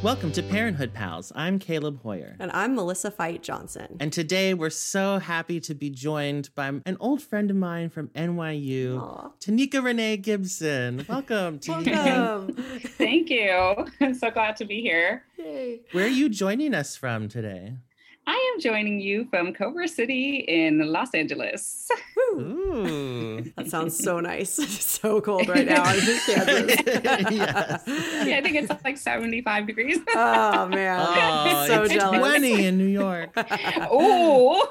Welcome to Parenthood Pals. I'm Caleb Hoyer. And I'm Melissa Fight Johnson. And today we're so happy to be joined by an old friend of mine from NYU, Aww. Tanika Renee Gibson. Welcome, Welcome. Thank you. I'm so glad to be here. Yay. Where are you joining us from today? I am joining you from Culver City in Los Angeles. Ooh. that sounds so nice. It's so cold right now in Kansas. yes. Yeah, I think it's like 75 degrees. oh man. Oh, so it's jealous. 20 in New York. oh.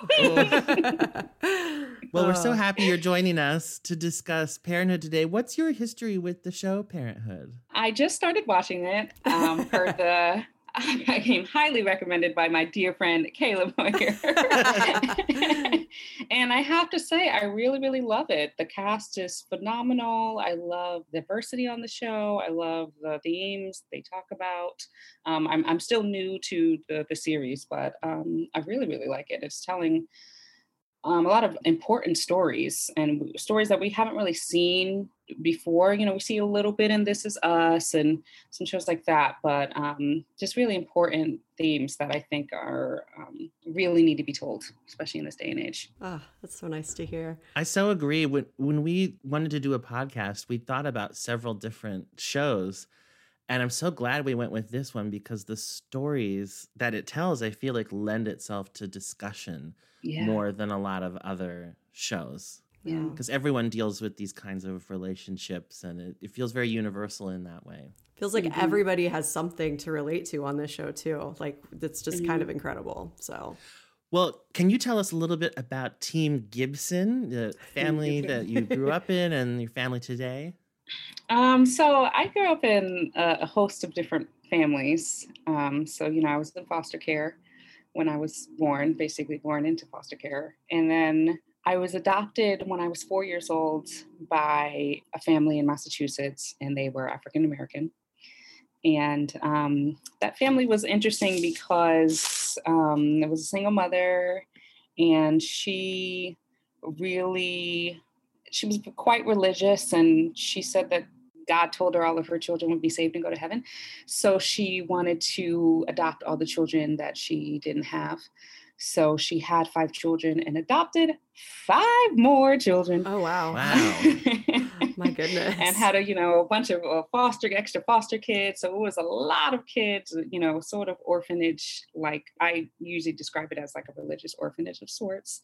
well, we're so happy you're joining us to discuss Parenthood today. What's your history with the show Parenthood? I just started watching it. Um, heard the I came highly recommended by my dear friend Caleb Hoyer. and I have to say, I really, really love it. The cast is phenomenal. I love diversity on the show. I love the themes they talk about. Um, I'm, I'm still new to the, the series, but um, I really, really like it. It's telling um, a lot of important stories and stories that we haven't really seen before. You know, we see a little bit in This Is Us and some shows like that, but um, just really important themes that I think are um, really need to be told, especially in this day and age. Oh, that's so nice to hear. I so agree. When when we wanted to do a podcast, we thought about several different shows. And I'm so glad we went with this one because the stories that it tells, I feel like lend itself to discussion yeah. more than a lot of other shows. Yeah. Because everyone deals with these kinds of relationships and it, it feels very universal in that way. Feels like mm-hmm. everybody has something to relate to on this show too. Like it's just mm-hmm. kind of incredible. So well, can you tell us a little bit about Team Gibson, the family that you grew up in and your family today? Um, so I grew up in a, a host of different families. Um, so, you know, I was in foster care when I was born, basically born into foster care. And then I was adopted when I was four years old by a family in Massachusetts, and they were African American. And um, that family was interesting because um, it was a single mother, and she really she was quite religious, and she said that God told her all of her children would be saved and go to heaven. So she wanted to adopt all the children that she didn't have. So she had five children and adopted five more children. Oh wow! Wow! My goodness! and had a you know a bunch of uh, foster extra foster kids. So it was a lot of kids. You know, sort of orphanage. Like I usually describe it as like a religious orphanage of sorts.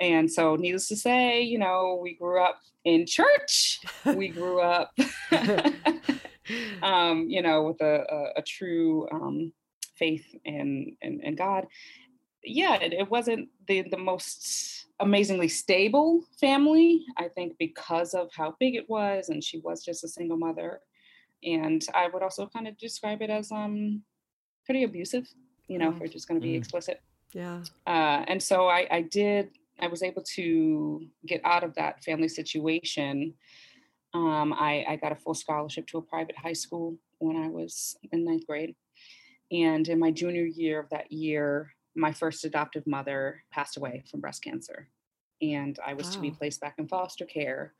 And so, needless to say, you know, we grew up in church. We grew up, um, you know, with a, a, a true um, faith in, in, in God yeah, it, it wasn't the the most amazingly stable family. I think because of how big it was, and she was just a single mother. And I would also kind of describe it as um pretty abusive, you know, mm. if we're just going to be mm. explicit. Yeah. Uh, and so I, I did. I was able to get out of that family situation. Um, I, I got a full scholarship to a private high school when I was in ninth grade. And in my junior year of that year, my first adoptive mother passed away from breast cancer. And I was wow. to be placed back in foster care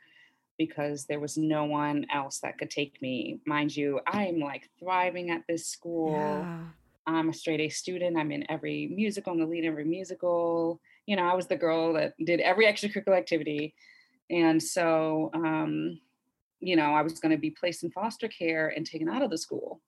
because there was no one else that could take me. Mind you, I'm like thriving at this school. Yeah. I'm a straight A student. I'm in every musical, I'm the lead in every musical. You know, I was the girl that did every extracurricular activity. And so, um, you know, I was going to be placed in foster care and taken out of the school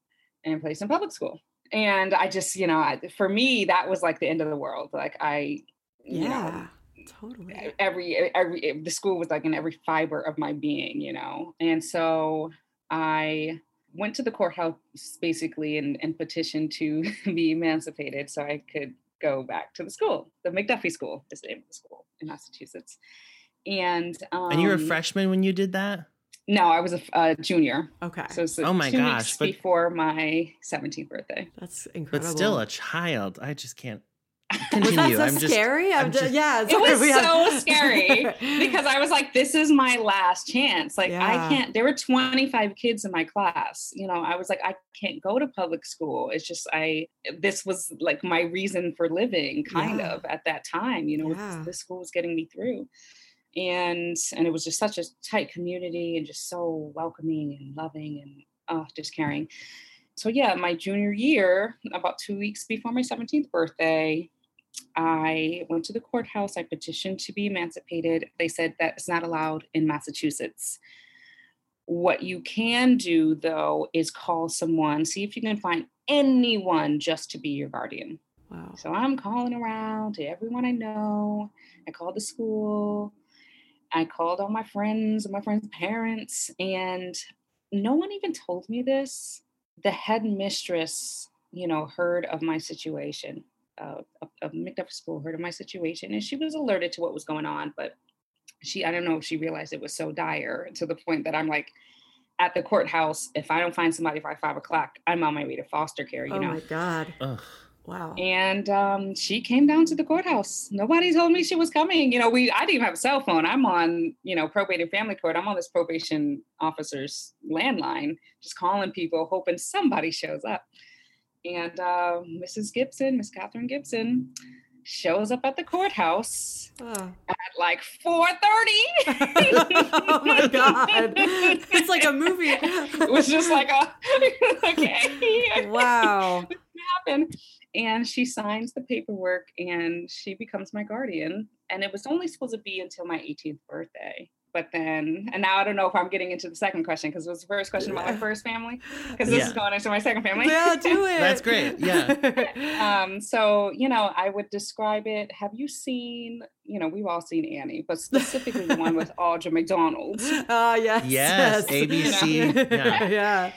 and placed in public school and I just, you know, I, for me, that was like the end of the world. Like I, yeah, know, totally. Every, every, the school was like in every fiber of my being, you know? And so I went to the courthouse basically and, and petitioned to be emancipated so I could go back to the school. The MacDuffie School is the name of the school in Massachusetts. And, um, and you were a freshman when you did that? No, I was a, a junior. Okay. So it's oh my gosh, but, before my 17th birthday. That's incredible. But still a child. I just can't continue. Was that so I'm just, scary? I'm just, yeah, it was so scary because I was like, "This is my last chance." Like, yeah. I can't. There were 25 kids in my class. You know, I was like, I can't go to public school. It's just I. This was like my reason for living, kind yeah. of at that time. You know, yeah. this school was getting me through and and it was just such a tight community and just so welcoming and loving and oh, just caring so yeah, my junior year, about two weeks before my 17th birthday, I went to the courthouse. I petitioned to be emancipated. They said that it's not allowed in Massachusetts. What you can do though is call someone, see if you can find anyone just to be your guardian. Wow. So I'm calling around to everyone I know. I called the school. I called all my friends and my friends' parents, and no one even told me this. The headmistress, you know, heard of my situation. Uh, of, of MacDuffie School heard of my situation, and she was alerted to what was going on. But she, I don't know if she realized it was so dire to the point that I'm like, at the courthouse. If I don't find somebody by five o'clock, I'm on my way to foster care. You oh know. my God. Ugh. Wow. And um, she came down to the courthouse. Nobody told me she was coming. You know, we I didn't even have a cell phone. I'm on, you know, probate and family court. I'm on this probation officer's landline, just calling people, hoping somebody shows up. And uh, Mrs. Gibson, Miss Catherine Gibson, shows up at the courthouse Oh. at like 4:30. oh my God. It's like a movie. it was just like a okay. wow. happen. And she signs the paperwork and she becomes my guardian. And it was only supposed to be until my 18th birthday. But then, and now I don't know if I'm getting into the second question because it was the first question about my first family. Because this is going into my second family. Yeah, do it. That's great. Yeah. um, so, you know, I would describe it. Have you seen, you know, we've all seen Annie, but specifically the one with Audra McDonald. Ah, yes. Yes, ABC, yeah. yeah.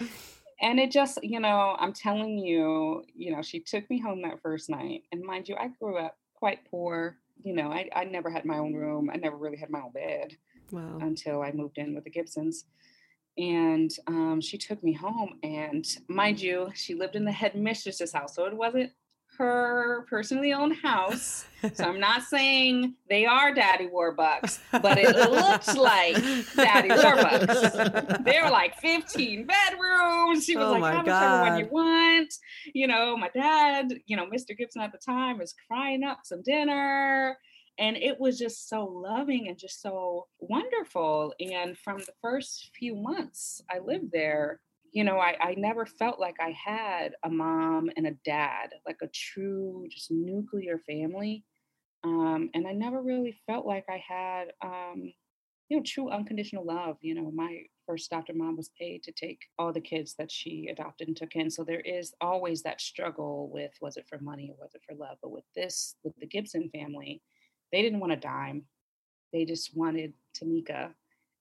and it just you know i'm telling you you know she took me home that first night and mind you i grew up quite poor you know i, I never had my own room i never really had my own bed Wow. until i moved in with the gibsons and um, she took me home and mind you she lived in the headmistress's house so it wasn't her personally owned house so i'm not saying they are daddy warbucks but it looks like daddy warbucks they were like 15 bedrooms. She was Oh like, have whichever one you want. You know, my dad, you know, Mr. Gibson at the time was crying up some dinner. And it was just so loving and just so wonderful. And from the first few months I lived there, you know, I, I never felt like I had a mom and a dad, like a true, just nuclear family. Um, and I never really felt like I had, um, you know, true unconditional love. You know, my first adopted mom was paid to take all the kids that she adopted and took in. So there is always that struggle with was it for money or was it for love? But with this, with the Gibson family, they didn't want a dime. They just wanted Tanika.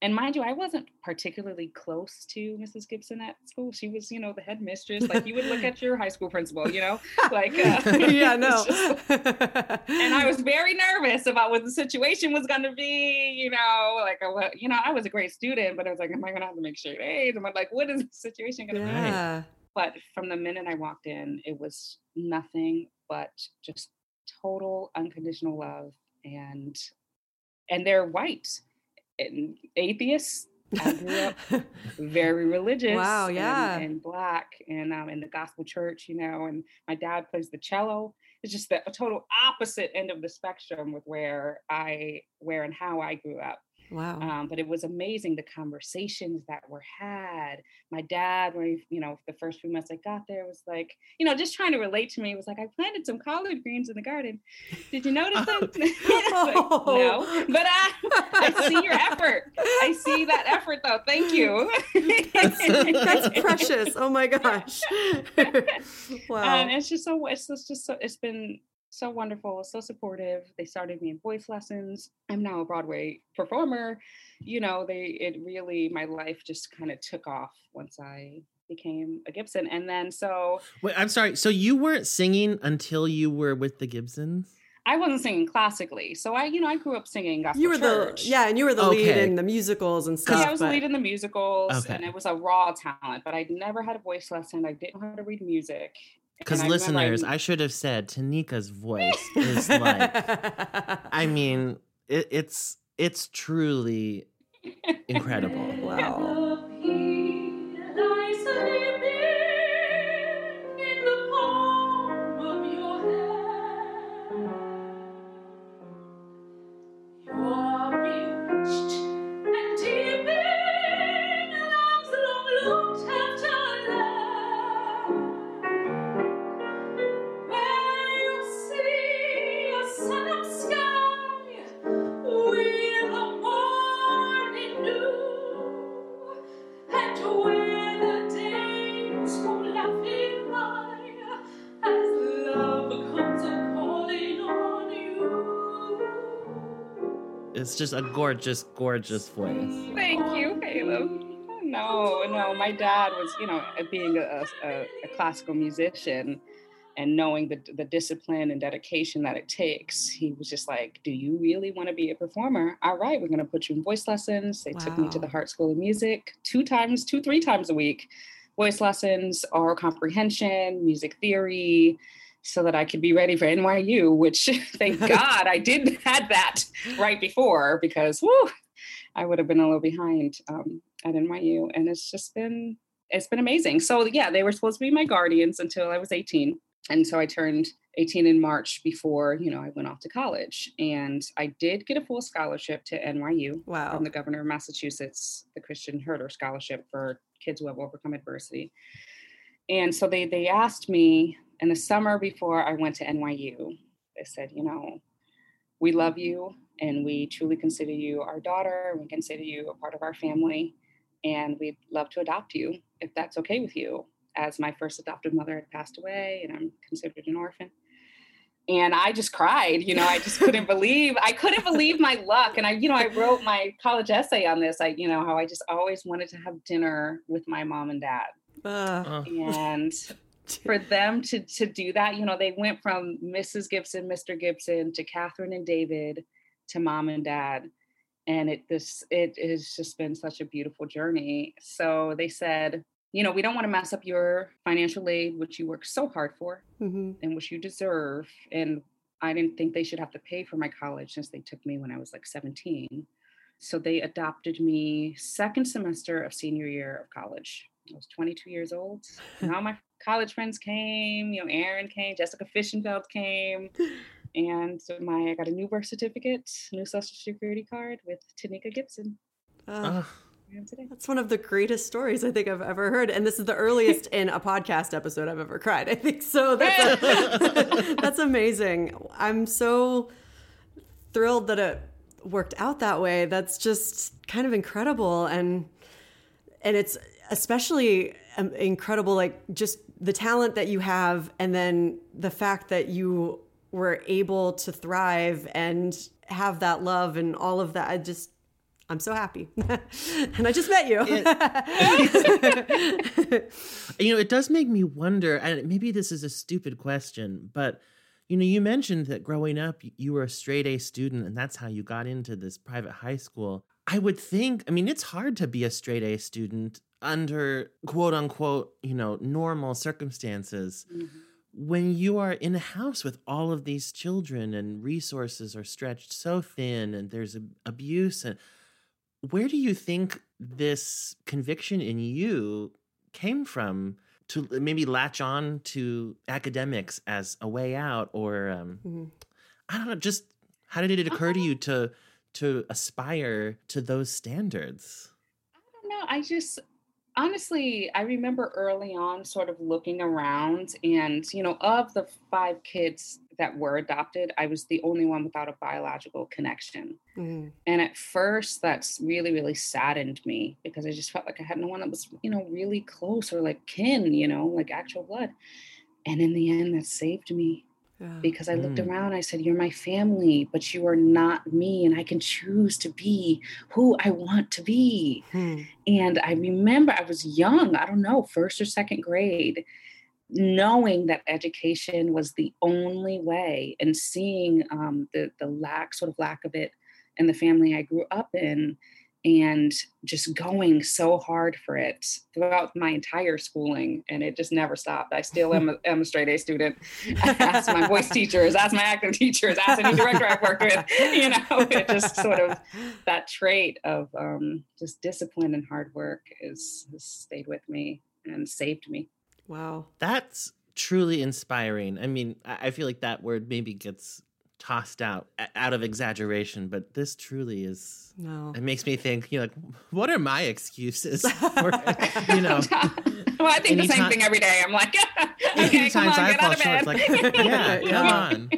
And mind you, I wasn't particularly close to Mrs. Gibson at school. She was, you know, the headmistress. Like you would look at your high school principal, you know, like uh, yeah, no. and I was very nervous about what the situation was going to be. You know, like, I you know, I was a great student, but I was like, am I going to have to make straight A's? Am I like, what is the situation going to be? yeah. But from the minute I walked in, it was nothing but just total unconditional love, and and they're white and atheists. I grew up very religious. Wow, and- yeah. And, black and um, in the gospel church, you know, and my dad plays the cello. It's just the total opposite end of the spectrum with where I, where and how I grew up. Wow. Um, but it was amazing the conversations that were had. My dad, when he, you know, the first few months I got there, was like, you know, just trying to relate to me. It Was like, I planted some collard greens in the garden. Did you notice them? Like, no, but I, I see your effort. I see that effort, though. Thank you. That's precious. Oh my gosh. wow. And it's just so it's just, just so it's been so wonderful, so supportive. They started me in voice lessons. I'm now a Broadway performer. You know, they it really my life just kind of took off once I became a Gibson. And then so Wait, I'm sorry. So you weren't singing until you were with the Gibsons? I wasn't singing classically. So I, you know, I grew up singing gospel you were church. the yeah, and you were the lead in the musicals and Yeah, stuff. I was the lead in the musicals, Okay. and it was a raw talent. But I never had a voice lesson. I didn't know how to read music. Because And I listeners, I should have said Tanika's voice is like. I mean, it, it's it's truly incredible. wow. Just a gorgeous, gorgeous voice. Thank you, Caleb. No, no, my dad was, you know, being a, a, a classical musician and knowing the, the discipline and dedication that it takes, he was just like, Do you really want to be a performer? All right, we're going to put you in voice lessons. They wow. took me to the Hartt School of Music two times, two, three times a week. Voice lessons, oral comprehension, music theory, so that I could be ready for NYU, which thank God I did had that right before because I would have been a little behind um, at NYU. And it's just been it's been amazing. So yeah, they were supposed to be my guardians until I was 18 and so I turned 18 in March before you know I went off to college, and I did get a full scholarship to NYU wow. from the governor of Massachusetts, the Christian Herter Scholarship for kids who have overcome adversity. And so they they asked me in the summer before I went to NYU. They said, you know, we love you and we truly consider you our daughter. We consider you a part of our family, and we'd love to adopt you if that's okay with you as my first adoptive mother had passed away and I'm considered an orphan. And I just cried, you know, I just couldn't believe, I couldn't believe my luck. And I, you know, I wrote my college essay on this, I, you know, how I just always wanted to have dinner with my mom and dad. Uh. And for them to to do that, you know, they went from Mrs. Gibson, Mr. Gibson to Catherine and David to mom and dad. And it this it has just been such a beautiful journey. So they said, you know, we don't want to mess up your financial aid, which you work so hard for mm-hmm. and which you deserve. And I didn't think they should have to pay for my college since they took me when I was like 17. So they adopted me second semester of senior year of college. I was 22 years old. All my college friends came, you know, Aaron came, Jessica Fishenfeld came. And so my I got a new birth certificate, new social security card with Tanika Gibson. Uh. That's one of the greatest stories I think I've ever heard. And this is the earliest in a podcast episode I've ever cried. I think so. That's, a, that's amazing. I'm so thrilled that it worked out that way. That's just kind of incredible. And, and it's especially um, incredible, like just the talent that you have, and then the fact that you were able to thrive and have that love and all of that. I just, I'm so happy. and I just met you. you know, it does make me wonder, and maybe this is a stupid question, but you know, you mentioned that growing up you were a straight A student and that's how you got into this private high school. I would think, I mean, it's hard to be a straight A student under quote unquote, you know, normal circumstances. Mm-hmm. When you are in a house with all of these children and resources are stretched so thin and there's abuse and where do you think this conviction in you came from to maybe latch on to academics as a way out or um, mm-hmm. i don't know just how did it occur to you to to aspire to those standards i don't know i just honestly, I remember early on sort of looking around, and, you know, of the five kids that were adopted, I was the only one without a biological connection. Mm. And at first, that's really, really saddened me because I just felt like I had no one that was, you know, really close or like kin, you know, like actual blood. And in the end, that saved me because I looked mm. around, I said, You're my family, but you are not me, and I can choose to be who I want to be. Hmm. And I remember I was young, I don't know, first or second grade, knowing that education was the only way and seeing um, the, the lack, sort of lack of it in the family I grew up in and just going so hard for it throughout my entire schooling and it just never stopped. I still am a, am a straight a student. I ask my voice teachers ask my acting teachers ask any director i've worked with. You know it just sort of that trait of um, just discipline and hard work is has stayed with me and saved me. Wow. That's truly inspiring. I mean i feel like that word maybe gets tossed out out of exaggeration, but this truly is. No, it makes me think. You know, like, what are my excuses? For, you know, well, I think the same thing every day. I'm like, okay, come on, I fall short, like, yeah, come on.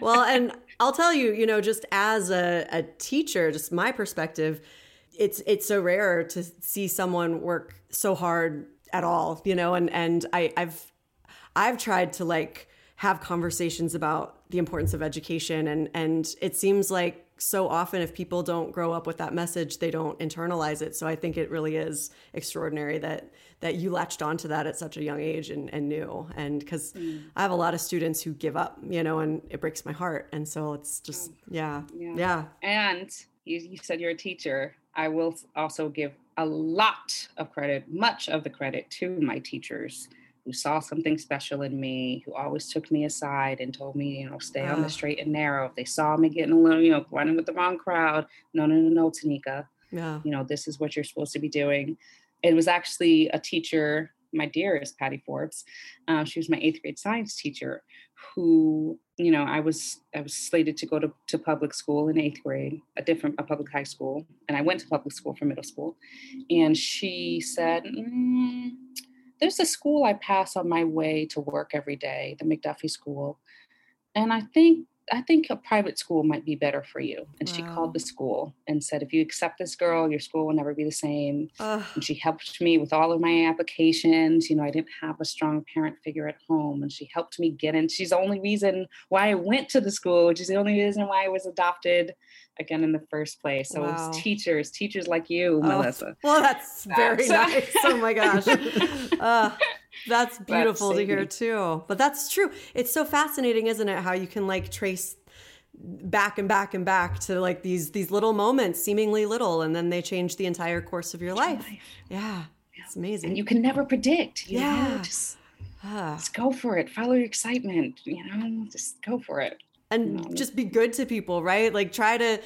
Well, and I'll tell you, you know, just as a, a teacher, just my perspective, it's it's so rare to see someone work so hard at all, you know, and and I, I've I've tried to like have conversations about the importance of education. And and it seems like so often if people don't grow up with that message they don't internalize it. So i think it really is extraordinary that that you latched onto that at such a young age and, and knew. And because mm. i have a lot of students who give up you know and it breaks my heart. And so it's just yeah. Yeah, yeah. and you, you said you're a teacher. I will also give a lot of credit much of the credit to my teachers who saw something special in me, who always took me aside and told me, you know, stay uh. on the straight and narrow. If they saw me getting a little, you know, running with the wrong crowd, no, no, no, no, Tanika. Yeah. You know, this is what you're supposed to be doing. It was actually a teacher, my dearest Patty Forbes. Uh, she was my eighth grade science teacher, who, you know, I was I was slated to go to, to public school in eighth grade, a different a public high school, and I went to public school for middle school. And she said, mm, there's a school I pass on my way to work every day, the MacDuffie School. And I think I think a private school might be better for you. And wow. she called the school and said, if you accept this girl, your school will never be the same. Ugh. And she helped me with all of my applications. You know, I didn't have a strong parent figure at home. And she helped me get in. She's the only reason why I went to the school, which is the only reason why I was adopted again in the first place. So wow. it's teachers, teachers like you, oh, Melissa. Well, that's very nice. Oh my gosh. Uh, that's beautiful to hear too. But that's true. It's so fascinating, isn't it? How you can like trace back and back and back to like these these little moments, seemingly little, and then they change the entire course of your life. life. Yeah, yeah, it's amazing. And you can never predict. yeah, know? Just, ah. just go for it. Follow your excitement. You know, just go for it. And know? just be good to people, right? Like try to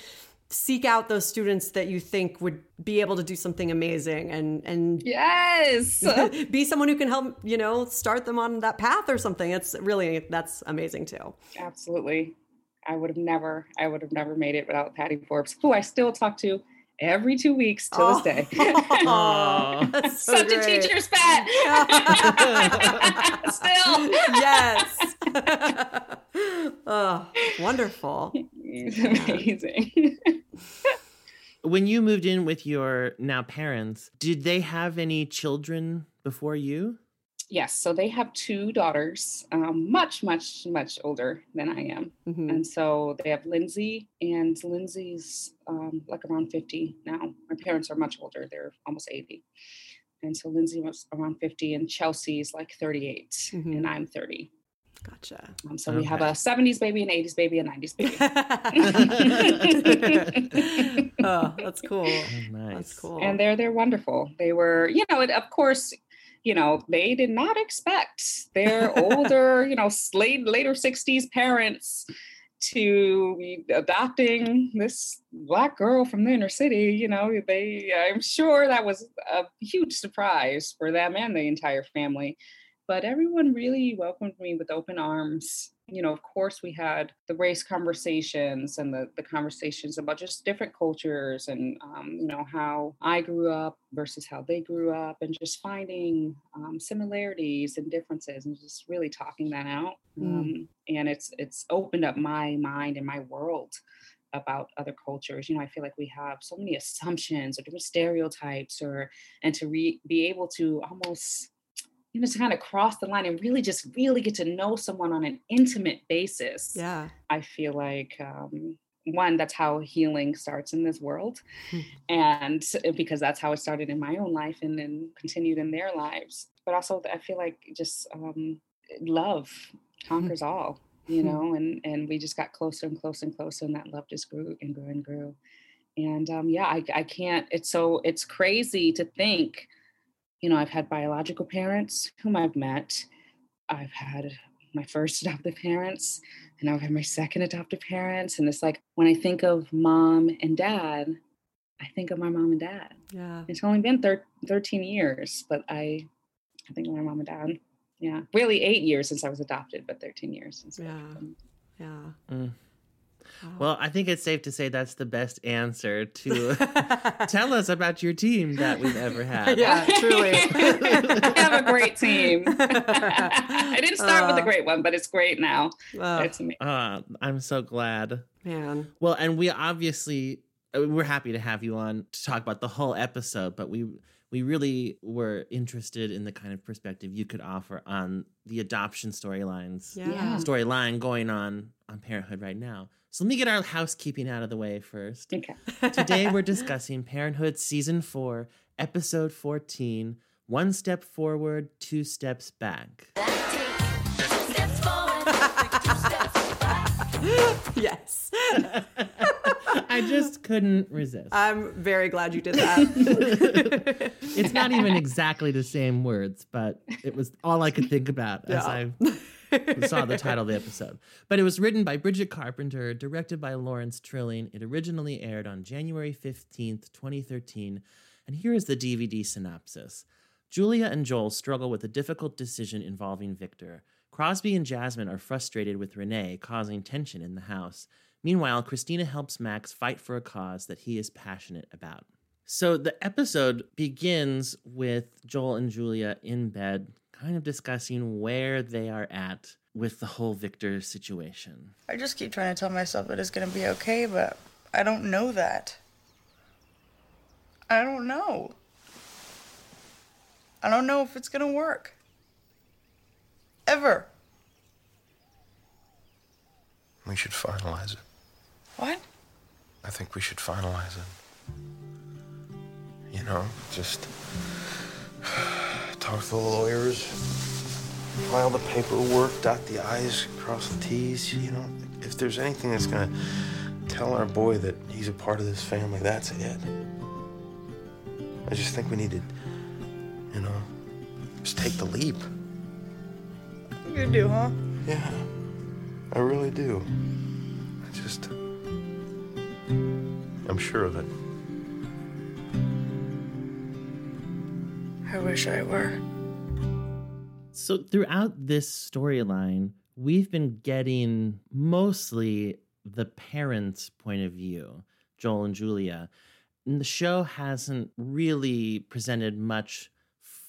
seek out those students that you think would be able to do something amazing and and yes. be someone who can help you know start them on that path or something. It's really that's amazing too. Absolutely. I would have never i would have never made it without patty forbes who i still talk to every two weeks to oh. this day. Oh, so Such great. a teacher's pet. Still. Yes. oh, wonderful. It's amazing. when you moved in with your now parents, did they have any children before you? Yes, so they have two daughters, um, much, much, much older than I am, mm-hmm. and so they have Lindsay, and Lindsay's um, like around fifty now. My parents are much older; they're almost eighty, and so Lindsay was around fifty, and Chelsea's like 38 mm-hmm. and I'm thirty. Gotcha. Um, so okay. we have a 70s baby, an 80s baby, a 90s baby. oh, that's cool. Oh, nice. That's cool. And they're they're wonderful. They were, you know, of course, you know, they did not expect their older, you know, late, later 60s parents to be adopting this black girl from the inner city. You know, they, I'm sure that was a huge surprise for them and the entire family. But everyone really welcomed me with open arms you know, of course, we had the race conversations and the, the conversations about just different cultures and, um, you know, how I grew up versus how they grew up and just finding um, similarities and differences and just really talking that out. Mm. Um, and it's, it's opened up my mind and my world about other cultures you know i feel like we have so many assumptions or different stereotypes or and to re- be able to almost you know, to kind of cross the line and really just really get to know someone on an intimate basis. Yeah. I feel like um, one, that's how healing starts in this world. Hmm. and because that's how it started in my own life and then continued in their lives. But also I feel like just um, love conquers hmm. all, you hmm. know, and and we just got closer and closer and closer and that love just grew and grew and grew. And um, yeah, I, I can't, it's so, it's crazy to think you know, I've had biological parents whom I've met. I've had my first adoptive parents, and I've had my second adoptive parents. And it's like when I think of mom and dad, I think of my mom and dad. Yeah. It's only been thir- 13 years, but I, I think of my mom and dad. Yeah. Really eight years since I was adopted, but 13 years since. Yeah. Yeah. Mm. Well, I think it's safe to say that's the best answer to tell us about your team that we've ever had. Yeah, truly. I have a great team. I didn't start uh, with a great one, but it's great now. Uh, it's amazing. Uh, I'm so glad. Man. Well, and we obviously uh, we're happy to have you on to talk about the whole episode, but we we really were interested in the kind of perspective you could offer on the adoption storylines yeah. storyline going on on parenthood right now So let me get our housekeeping out of the way first. Okay. Today we're discussing Parenthood Season 4, Episode 14 One Step Forward, Two Steps Back. yes. I just couldn't resist. I'm very glad you did that. it's not even exactly the same words, but it was all I could think about as I saw the title of the episode. But it was written by Bridget Carpenter, directed by Lawrence Trilling. It originally aired on January 15th, 2013. And here is the DVD synopsis Julia and Joel struggle with a difficult decision involving Victor. Crosby and Jasmine are frustrated with Renee, causing tension in the house. Meanwhile, Christina helps Max fight for a cause that he is passionate about. So the episode begins with Joel and Julia in bed, kind of discussing where they are at with the whole Victor situation. I just keep trying to tell myself that it's gonna be okay, but I don't know that. I don't know. I don't know if it's gonna work. Ever. We should finalize it. What? I think we should finalize it. You know, just talk to the lawyers, file the paperwork, dot the I's, cross the T's. You know, if there's anything that's gonna tell our boy that he's a part of this family, that's it. I just think we need to, you know, just take the leap. You do, huh? Yeah, I really do. I just. I'm sure of it. I wish I were. So throughout this storyline, we've been getting mostly the parents' point of view, Joel and Julia. And the show hasn't really presented much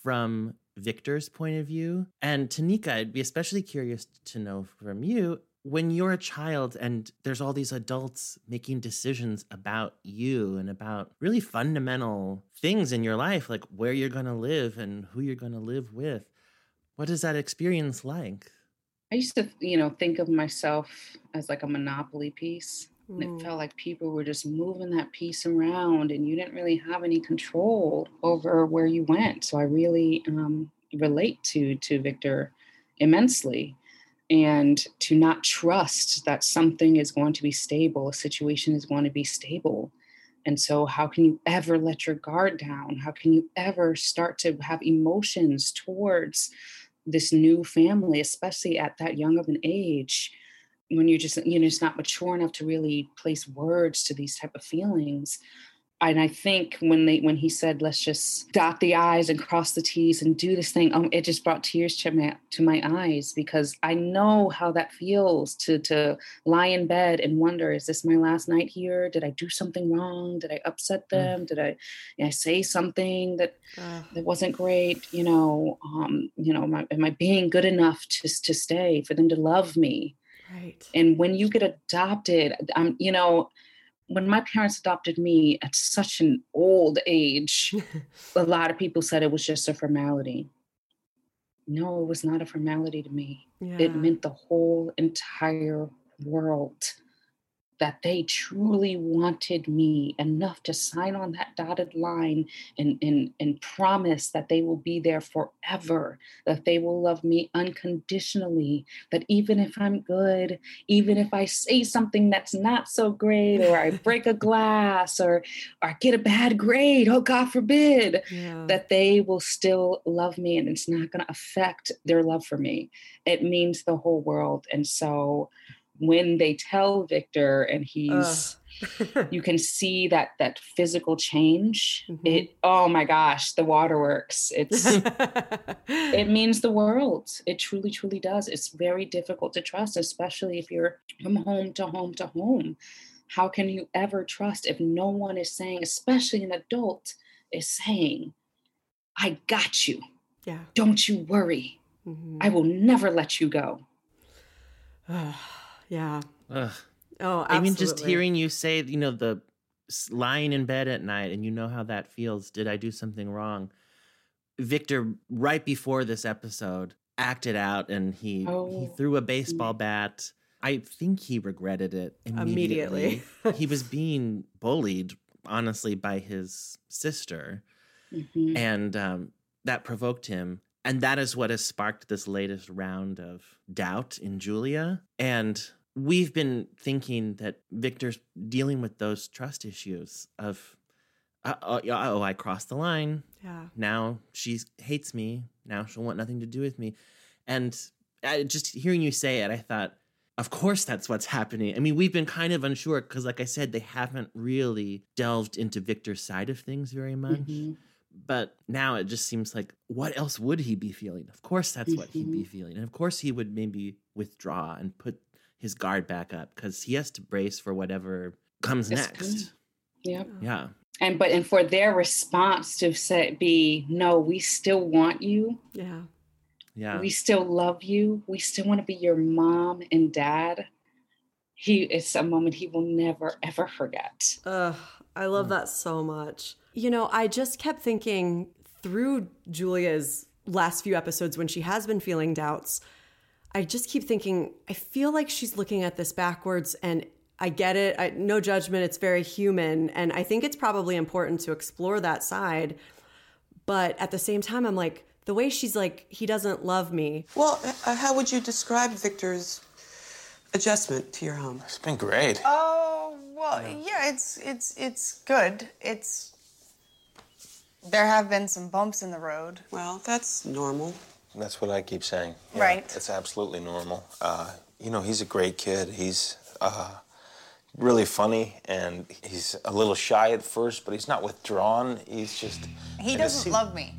from Victor's point of view. And Tanika, I'd be especially curious to know from you when you're a child and there's all these adults making decisions about you and about really fundamental things in your life, like where you're going to live and who you're going to live with. What is that experience like? I used to, you know, think of myself as like a monopoly piece. And Mm. it felt like people were just moving that piece around and you didn't really have any control over where you went. So I really um, relate to to Victor immensely. And to not trust that something is going to be stable, a situation is going to be stable. And so, how can you ever let your guard down? How can you ever start to have emotions towards this new family, especially at that young of an age, when you're just you know it's not mature enough to really place words to these type of feelings. And I think when they when he said, "Let's just dot the i's and cross the t's and do this thing," um, it just brought tears to my to my eyes because I know how that feels to to lie in bed and wonder, "Is this my last night here? Did I do something wrong? Did I upset them? Did I, did I say something that Ugh. that wasn't great you know um you know am I, am I being good enough to, to stay for them to love me right. and when you get adopted i'm you know when my parents adopted me at such an old age a lot of people said it was just a formality. No it was not a formality to me. Yeah. it meant the whole entire world that they truly wanted me enough to sign on that dotted line and, and, and promise that they will be there forever, that they will love me unconditionally, that even if I'm good, even if I say something that's not so great, or I break a glass, or, or I get a bad grade, oh God forbid, yeah. that they will still love me and it's not going to affect their love for me. It means the whole world. And so when they tell Victor and he's you can see that that physical change Mhm. it oh my gosh the waterworks it's it means the world it truly truly does it's very difficult to trust especially if you're from home to home to home how can you ever trust if no one is saying especially an adult is saying i got you yeah. don't you worry Mhm. i will never let you go. yeah. Ugh. Oh, I mean, just hearing you say, you know, the lying in bed at night and you know how that feels. Did I do something wrong? Victor, right before this episode, acted out and he he Oh. threw a baseball bat I think he regretted it immediately. Immediately. he was being bullied, honestly, by his sister, Mhm. and um, that provoked him. And that is what has sparked this latest round of doubt in Julia. And we've been thinking that Victor's dealing with those trust issues of, uh, oh, oh, I crossed the line Yeah. now she hates me now she'll want nothing to do with me and I, just hearing you say it i thought of course that's what's happening i mean we've been kind of unsure because like i said they haven't really delved into victor's side of things very much Mhm. But now it just seems like what else would he be feeling of course that's what he'd be mm-hmm. feeling and of course he would maybe withdraw and put his guard back up because he has to brace for whatever comes Yes, next Yep. yeah And but and for their response to say be no, we still want you. Yeah. yeah We still love you. We still want to be your mom and dad. He it's a moment he will never ever forget. Ugh, I love that so much. You know, I just kept thinking through Julia's last few episodes when she has been feeling doubts. I just keep thinking, I feel like she's looking at this backwards and I get it. I, no judgment. It's very human. And I think it's probably important to explore that side. But at the same time, I'm like, the way she's like, he doesn't love me. Well, uh, how would you describe Victor's adjustment to your home? It's been great. Oh well, yeah. It's it's it's good. It's there have been some bumps in the road. Well, that's normal. That's what I keep saying. Yeah, Right. It's absolutely normal. Uh, you know, he's a great kid. He's uh, really funny, and he's a little shy at first, but he's not withdrawn. He's just. He I doesn't see- love me.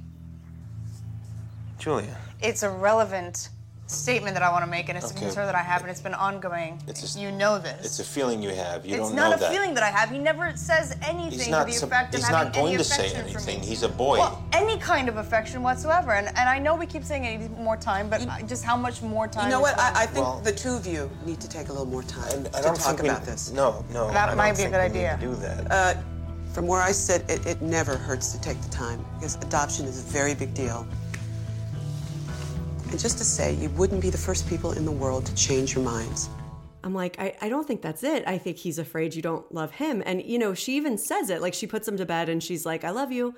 Julia. It's a relevant statement that I want to make, and it's a concern that I have, and it's been ongoing. It's a- you know this. It's a feeling you have. You It's don't know that. It's not a feeling that I have. He never says anything He's to not. the effect of he's not going any to say anything. He's a boy. Well, any kind of affection whatsoever, and, and I know we keep saying it needs more time, but I- just how much more time? You know what? I, I think Well- the two of you need to take a little more time I to don't talk think we- about this. No, no. That I don't might be a think good we need idea. to do that. Uh, from where I sit, it, it never hurts to take the time because adoption is a very big deal. And just to say, you wouldn't be the first people in the world to change your minds. I'm like, I, I don't think that's it. I think he's afraid you don't love him. And, you know, she even says it. Like, she puts him to bed and she's like, I love you.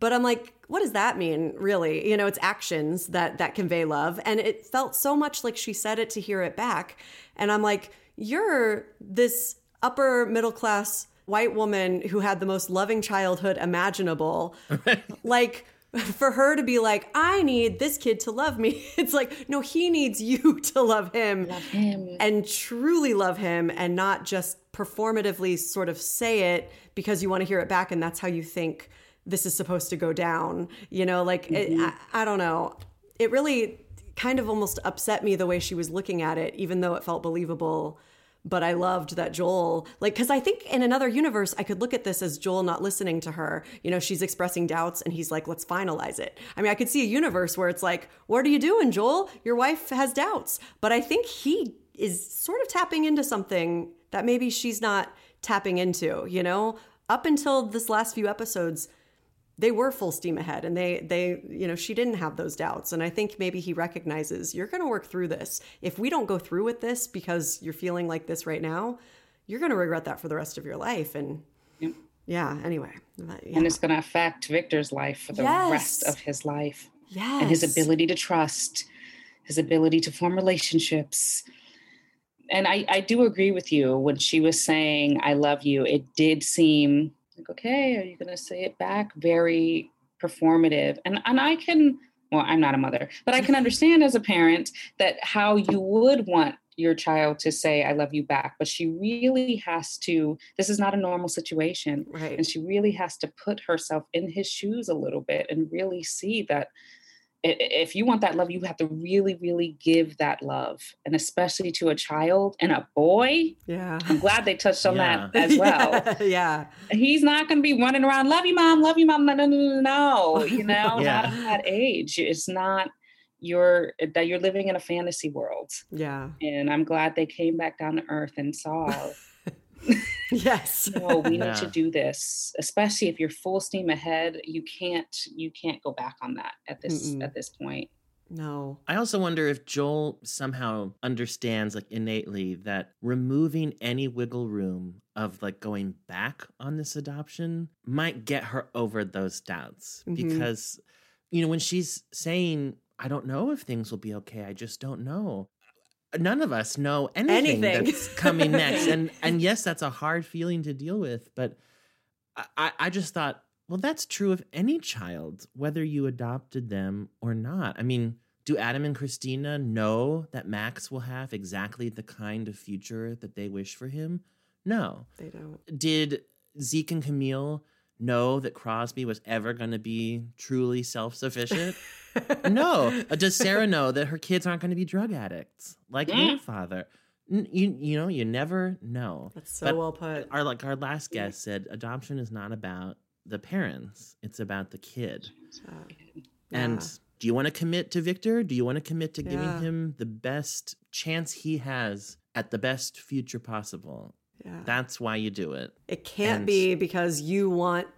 But I'm like, what does that mean, really? You know, it's actions that that convey love. And it felt so much like she said it to hear it back. And I'm like, you're this upper middle class white woman who had the most loving childhood imaginable. like, for her to be like, I need this kid to love me. It's like, no, he needs you to love him, Love him. and truly love him and not just performatively sort of say it because you want to hear it back and that's how you think this is supposed to go down. You know, like, it, mm-hmm. I, I don't know. It really kind of almost upset me the way she was looking at it, even though it felt believable but I loved that Joel, like, because I think in another universe, I could look at this as Joel not listening to her. You know, she's expressing doubts and he's like, let's finalize it. I mean, I could see a universe where it's like, what are you doing, Joel? Your wife has doubts. But I think he is sort of tapping into something that maybe she's not tapping into, you know? Up until this last few episodes, they were full steam ahead and they they you know she didn't have those doubts and i think maybe he recognizes you're going to work through this if we don't go through with this because you're feeling like this right now you're going to regret that for the rest of your life and Yep. yeah anyway But, yeah. And it's going to affect Victor's life for the Yes. rest of his life. yes and his ability to trust, his ability to form relationships. And I, I do agree with you when she was saying, I love you. It did seem like, okay, are you going to say it back? Very performative. And, and I can, well, I'm not a mother, but I can understand as a parent that how you would want your child to say, I love you back. But she really has to, this is not a normal situation. right And she really has to put herself in his shoes a little bit and really see that if you want that love, you have to really, really give that love. And especially to a child and a boy. yeah I'm glad they touched on Yeah. that as well. yeah He's not going to be running around, love you, mom, love you, mom. No, no, no, no, no. You know, Yeah. not at that age. It's not you're that you're living in a fantasy world. yeah And I'm glad they came back down to earth and saw yes no we need to do this especially if you're full steam ahead you can't you can't go back on that at this Mm-mm. at this point No. I also wonder if Joel somehow understands, like innately, that removing any wiggle room of like going back on this adoption might get her over those doubts. Mhm. Because, you know, when she's saying, I don't know if things will be okay, I just don't know. None of us know anything, Anything. that's coming next. And and yes, that's a hard feeling to deal with, but I, I- I just thought, well, that's true of any child, whether you adopted them or not. I mean, do Adam and Christina know that Max will have exactly the kind of future that they wish for him? No. They don't. Did Zeke and Camille know that Crosby was ever going to be truly self sufficient? no. Does Sarah know that her kids aren't going to be drug addicts like your father? You, you know, you never know. That's so But well put. Our like our last guest said adoption is not about the parents; it's about the kid. Uh, And do you want to commit to Victor? Do you want to commit to giving Yeah. him the best chance he has at the best future possible? yeah. That's why you do it. it can't and- be because you want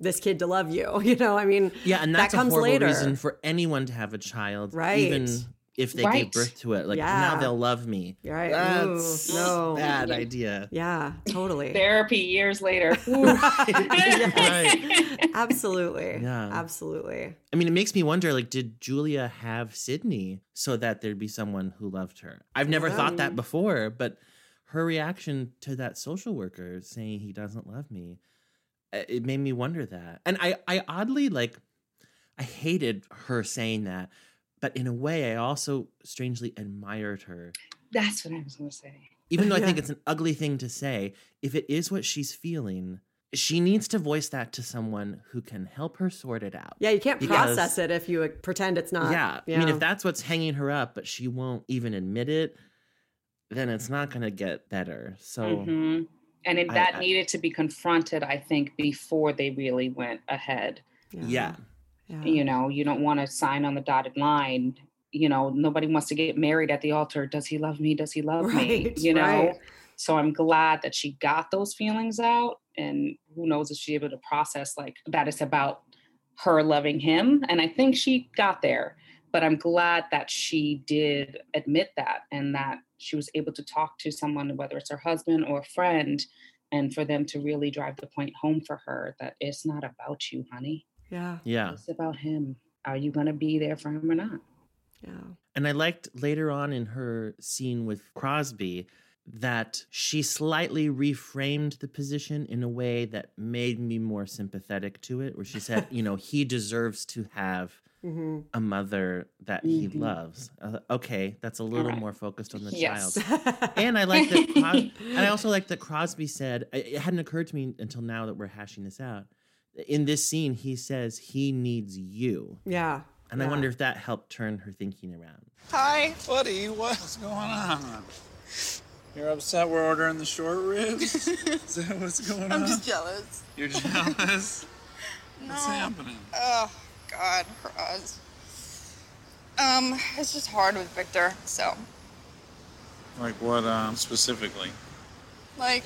this kid to love you. You know, I mean, Yeah, and that's that comes a horrible later. reason for anyone to have a child, Right. even if they Right. gave birth to it. Like Yeah. now they'll love me. You're right. Ooh, That's no. bad idea. Yeah, totally. Therapy years later. Right. Absolutely. Yeah. Absolutely. I mean, it makes me wonder like, did Julia have Sydney so that there'd be someone who loved her? I've never thought that before, but her reaction to that social worker saying he doesn't love me, it made me wonder that. And I, I oddly like, I hated her saying that, but in a way, I also strangely admired her. That's what I was going to say. Even though I think Yeah. it's an ugly thing to say, if it is what she's feeling, she needs to voice that to someone who can help her sort it out. Yeah, you can't Because- process it if you pretend it's not. Yeah. I mean, if that's what's hanging her up, but she won't even admit it, then it's not going to get better. So, Mhm. And it, that I- needed to be confronted, I think, before they really went ahead. yeah. yeah. You know, you don't want to sign on the dotted line. You know, nobody wants to get married at the altar. Does he love me? Does he love me? You know? right. So I'm glad that she got those feelings out. And who knows if she's able to process like that it's about her loving him. And I think she got there. But I'm glad that she did admit that and that she was able to talk to someone, whether it's her husband or a friend, and for them to really drive the point home for her that it's not about you, honey. Yeah. Yeah. It's about him. Are you going to be there for him or not? Yeah. And I liked later on in her scene with Crosby that she slightly reframed the position in a way that made me more sympathetic to it, where she said, you know, he deserves to have hmm a mother that he Mhm. loves. Uh, okay, that's a little Alright. more focused on the Yes. child. And I like that. Cros- and I also like that Crosby said. It it hadn't occurred to me until now that we're hashing this out. In this scene, he says he needs you, yeah. and I wonder if that helped turn her thinking around. Hi. Buddy, what's going on? You're upset we're ordering the short ribs? Is that what's going on? I'm just jealous. You're jealous? What's happening? Oh, God, Cross. Um, it's just hard with Victor, so. Like what um, specifically? Like,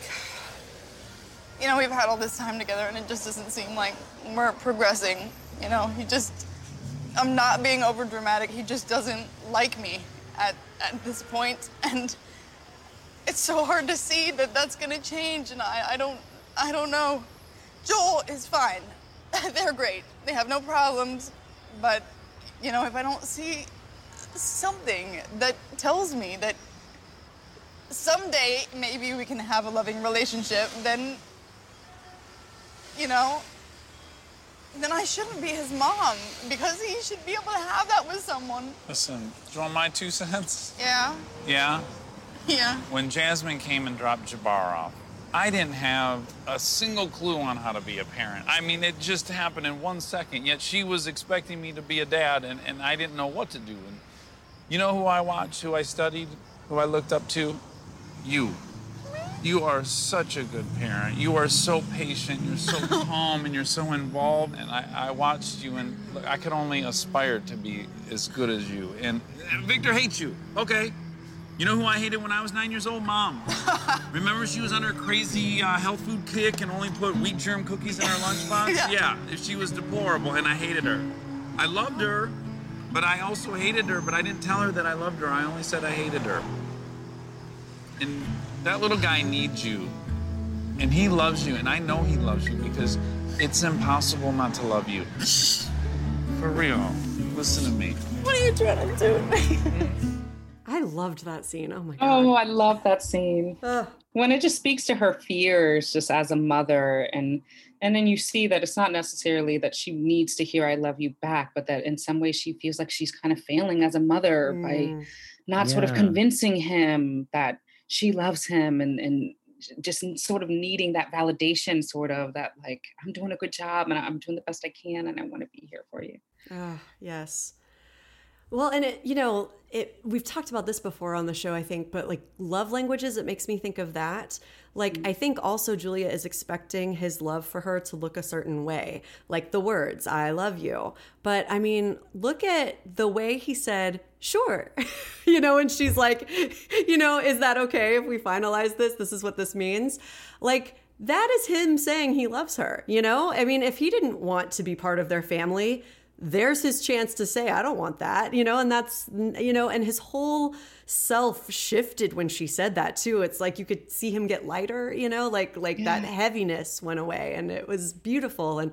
you know, we've had all this time together and it just doesn't seem like we're progressing. You know, he just, I'm not being over dramatic. He just doesn't like me at, at this point. And it's so hard to see that that's gonna change. And I, I don't, I don't know. Joel is fine. They're great. They have no problems. But, you know, if I don't see something that tells me that someday maybe we can have a loving relationship, then, you know, then I shouldn't be his mom because he should be able to have that with someone. Listen, do you want my two cents? Yeah, Yeah? yeah. When Jasmine came and dropped Jabbar off, I didn't have a single clue on how to be a parent. I mean, it just happened in one second, yet she was expecting me to be a dad, and, and I didn't know what to do. And you know who I watched, who I studied, who I looked up to? You. You are such a good parent. You are so patient, you're so calm, and you're so involved. And I, I watched you, and look, I could only aspire to be as good as you. And and Victor hates you. Okay. You know who I hated when I was nine years old? Mom. Remember she was on her crazy uh, health food kick and only put wheat germ cookies in her lunchbox? Yeah. yeah, she was deplorable, and I hated her. I loved her, But I also hated her, but I didn't tell her that I loved her. I only said I hated her. And that little guy needs you. And he loves you, and I know he loves you because it's impossible not to love you. For real. Listen to me. What are you trying to do? I loved that scene. Oh my god. Oh, I love that scene. When it just speaks to her fears just as a mother and and then you see that it's not necessarily that she needs to hear I love you back, but that in some way she feels like she's kind of failing as a mother by Mm. not sort of convincing him that she loves him and and just sort of needing that validation sort of that like i'm doing a good job and i'm doing the best i can and i want to be here for you Ah, yes. Well, and it, you know, it we've talked about this before on the show, I think, but like love languages, it makes me think of that. Like mm. I think also Julia is expecting his love for her to look a certain way, like the words "I love you." But I mean, look at the way he said, "Sure," you know, and she's like, you know, is that okay if we finalize this? This is what this means, like. That is him saying he loves her, you know? I mean, if he didn't want to be part of their family, there's his chance to say, I don't want that, you know? And that's, you know, and his whole self shifted when she said that too. It's like you could see him get lighter, you know, like, like that heaviness went away and it was beautiful. And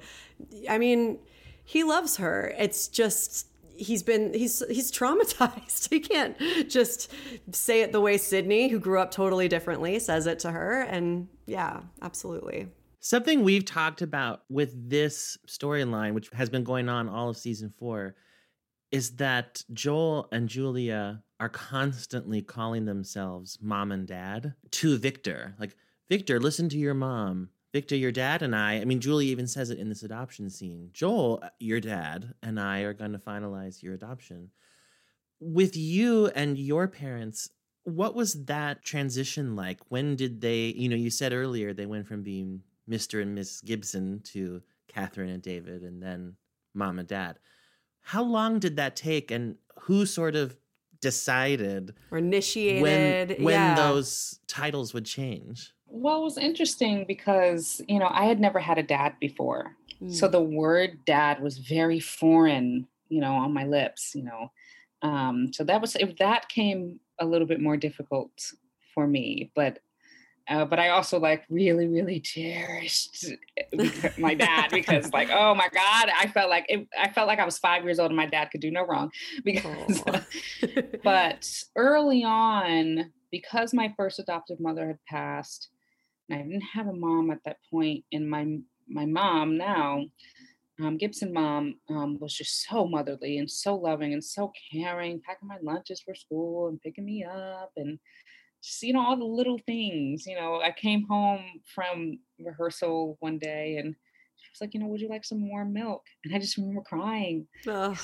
I mean, he loves her. It's just, he's been he's he's traumatized he can't just say it the way sydney who grew up totally differently says it to her and yeah absolutely Something we've talked about with this storyline, which has been going on all of season four, is that Joel and Julia are constantly calling themselves mom and dad to Victor. Like, Victor, listen to your mom. Victor, your dad and I, I mean, Julia even says it in this adoption scene. Joel, uh, your dad, and I are going to finalize your adoption. With you and your parents, what was that transition like? When did they, you know, you said earlier they went from being Mr. and Miss Gibson to Catherine and David and then mom and dad. How long did that take and who sort of decided or initiated when, when yeah. those titles would change? well it was interesting because you know i had never had a dad before so Mm. the word dad was very foreign you know on my lips you know um so that was if that came a little bit more difficult for me but uh, but I also like really, really cherished my dad because like, oh my God, I felt like it, I felt like I was five years old and my dad could do no wrong because, but early on, because my first adoptive mother had passed and I didn't have a mom at that point and my, my mom now, um, Gibson mom um, was just so motherly and so loving and so caring, packing my lunches for school and picking me up and just you know all the little things you know i came home from rehearsal one day and she was like you know would you like some warm milk? And i just remember crying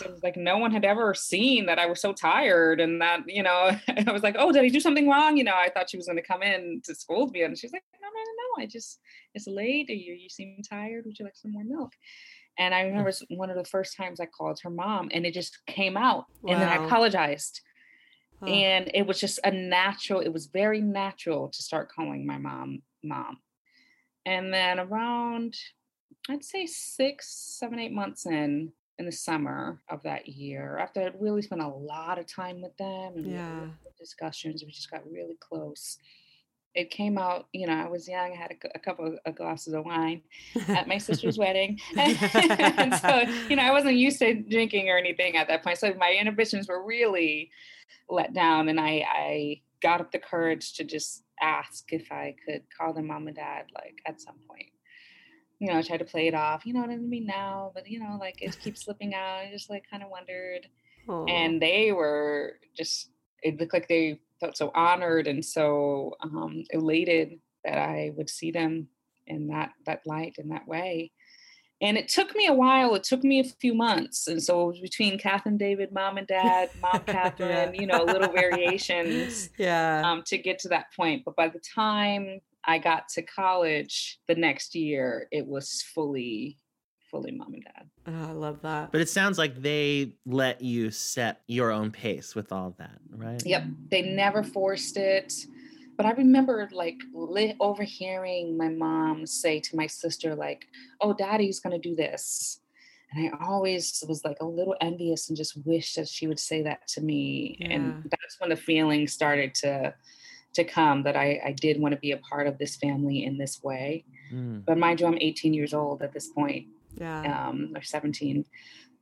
it was like no one had ever seen that i was so tired and that you know i was like oh did i do something wrong? You know i thought she was going to come in to scold me and she's like no no no no i just it's late you, you seem tired would you like some more milk? And i remember one of the first times i called her mom and it just came out and then i apologized Oh. and it was just a natural it was very natural to start calling my mom mom and then around i'd say six seven eight months in in the summer of that year after i'd really spent a lot of time with them and Yeah. discussions we just got really close it came out you know i was young i had a, a couple of, of glasses of wine at my sister's wedding. and so, you know, I wasn't used to drinking or anything at that point. So my inhibitions were really let down. And I, I got up the courage to just ask if I could call them mom and dad, like at some point. You know, I tried to play it off, you know, it doesn't mean now, but you know, like it keeps slipping out. I just like kind of wondered. Aw. And they were just, it looked like they felt so honored and so um, elated that I would see them in that that light in that way. And it took me a while. It took me a few months, and so it was between Catherine, David, mom and dad, mom, Catherine. You know, little variations yeah um, to get to that point. But by the time I got to college the next year, it was fully, fully mom and dad. Oh, i love that But it sounds like they let you set your own pace with all that, right? Yep, they never forced it. But I remember like li- overhearing my mom say to my sister, like, "Oh, Daddy's gonna do this," And I always was like a little envious and just wished that she would say that to me. Yeah. And that's when the feeling started to to come that I, I did want to be a part of this family in this way. Mm. But mind you, I'm 18 years old at this point, Yeah. um, or 17.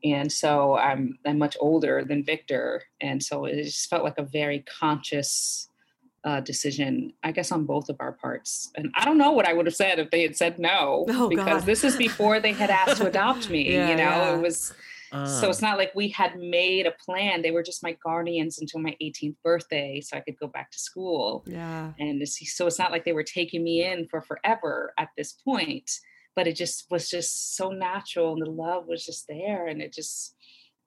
And so I'm I'm much older than Victor. And so it just felt like a very conscious uh, decision, I guess, on both of our parts. And I don't know what I would have said if they had said no, Oh, because God. this is before they had asked to adopt me. Yeah, you know, yeah. it was so Ah. it's not like we had made a plan. They were just my guardians until my 18th birthday, so I could go back to school. Yeah. And it's- so it's not like they were taking me in for forever at this point, but it just was just so natural, and the love was just there, and it just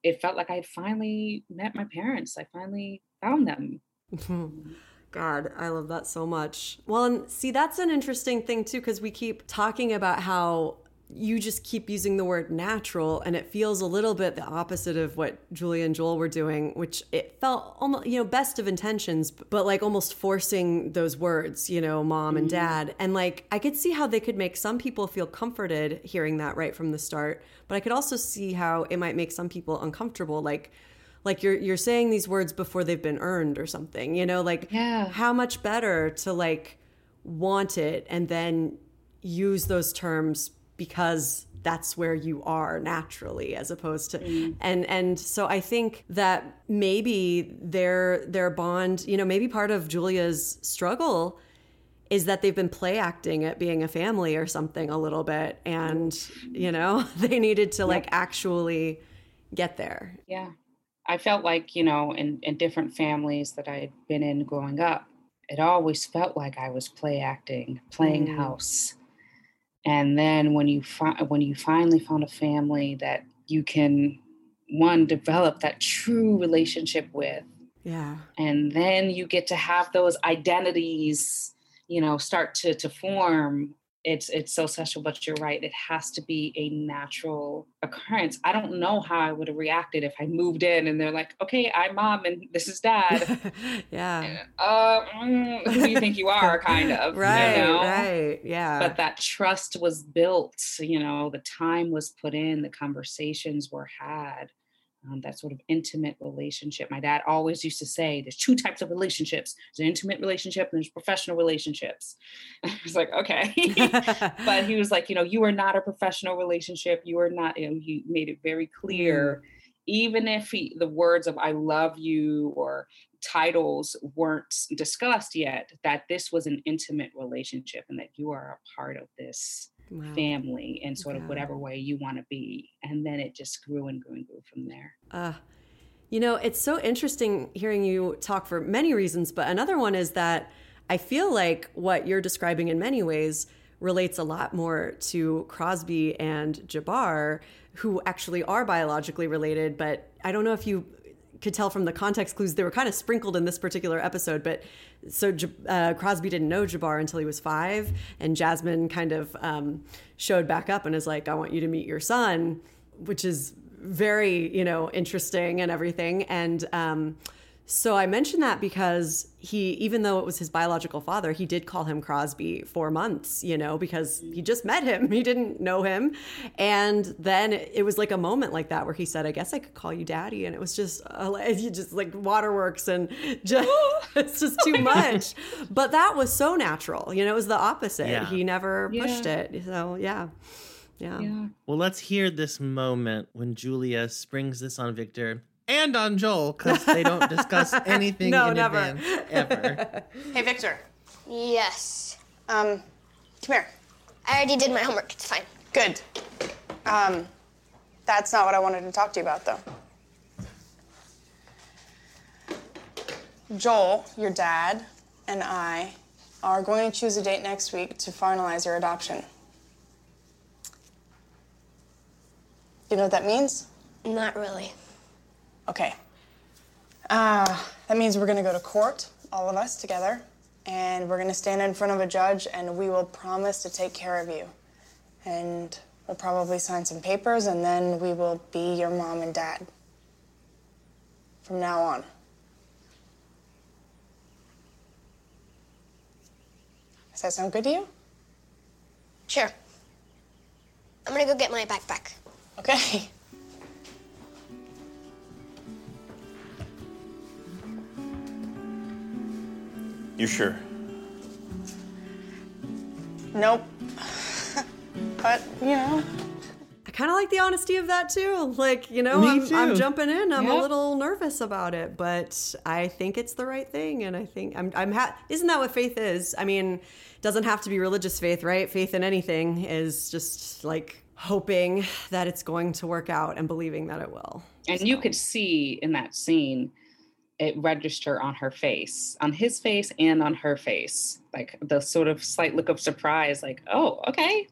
it felt like I had finally met my parents. I finally found them. God, I love that so much. Well, and see, that's an interesting thing too, because we keep talking about how you just keep using the word natural, and it feels a little bit the opposite of what Julia and Joel were doing, which it felt almost, you know, best of intentions, but like almost forcing those words, you know, mom and mm-hmm. dad. And like, I could see how they could make some people feel comforted hearing that right from the start, but I could also see how it might make some people uncomfortable. Like, like you're you're saying these words before they've been earned or something you know like Yeah. how much better to like want it and then use those terms because that's where you are naturally as opposed to and and so i think that maybe their their bond you know maybe part of julia's struggle is that they've been play acting at being a family or something a little bit and you know they needed to like actually get there Yeah. I felt like, you know, in, in different families that I had been in growing up, it always felt like I was play acting, playing Mm. house. And then when you fi- when you finally found a family that you can one develop that true relationship with, yeah and then you get to have those identities, you know, start to to form. It's it's so special, but you're right. It has to be a natural occurrence. I don't know how I would have reacted if I moved in and they're like, "Okay, I'm mom and this is dad." yeah uh, mm, who do you think you are? Kind of, right You know? right yeah But that trust was built. You know, the time was put in, the conversations were had. Um, that sort of intimate relationship. My dad always used to say, "There's two types of relationships: there's an intimate relationship and there's professional relationships." I was like, "Okay," but he was like, "You know, you are not a professional relationship. You are not." You know, he made it very clear, even if he, the words of "I love you" or titles weren't discussed yet, that this was an intimate relationship and that you are a part of this Wow. family in sort of whatever way you want to be. And then it just grew and grew and grew from there. Uh, you know, it's so interesting hearing you talk for many reasons, but another one is that I feel like what you're describing in many ways relates a lot more to Crosby and Jabbar, who actually are biologically related. But I don't know if you could tell from the context clues they were kind of sprinkled in this particular episode. But so uh, Crosby didn't know Jabbar until he was five, and Jasmine kind of um, showed back up and is like, "I want you to meet your son," which is very you know interesting and everything and um so i mentioned that because he even though it was his biological father he did call him crosby for months you know because he just met him. He didn't know him. And then it was like a moment like that where he said i guess i could call you daddy. And it was just uh, like- you just like waterworks and just it's just too much. But that was so natural you know it was the opposite. Yeah. he never pushed Yeah. it. So yeah. Yeah, Yeah. Well, let's hear this moment when Julia springs this on Victor and on Joel because they don't discuss anything No, in never. advance ever. Hey, Victor. Yes. Um, come here. I already did my homework. It's fine. Good. Um, that's not what I wanted to talk to you about, though. Joel, your dad, and I are going to choose a date next week to finalize your adoption. You know what that means? Not really. Okay. Uh, that means we're gonna go to court, all of us together, and we're gonna stand in front of a judge and we will promise to take care of you. And we'll probably sign some papers and then we will be your mom and dad. From now on. Does that sound good to you? Sure. I'm gonna go get my backpack. Okay. You sure? Nope. but, you know. I kind of like the honesty of that too. Like, you know, I'm, I'm jumping in. I'm a little nervous about it, but I think it's the right thing. And I think I'm, I'm ha- isn't that what faith is? I mean, it doesn't have to be religious faith, right? Faith in anything is just like hoping that it's going to work out and believing that it will. And you could see in that scene it register on her face, on his face and on her face, like the sort of slight look of surprise, like, oh, okay.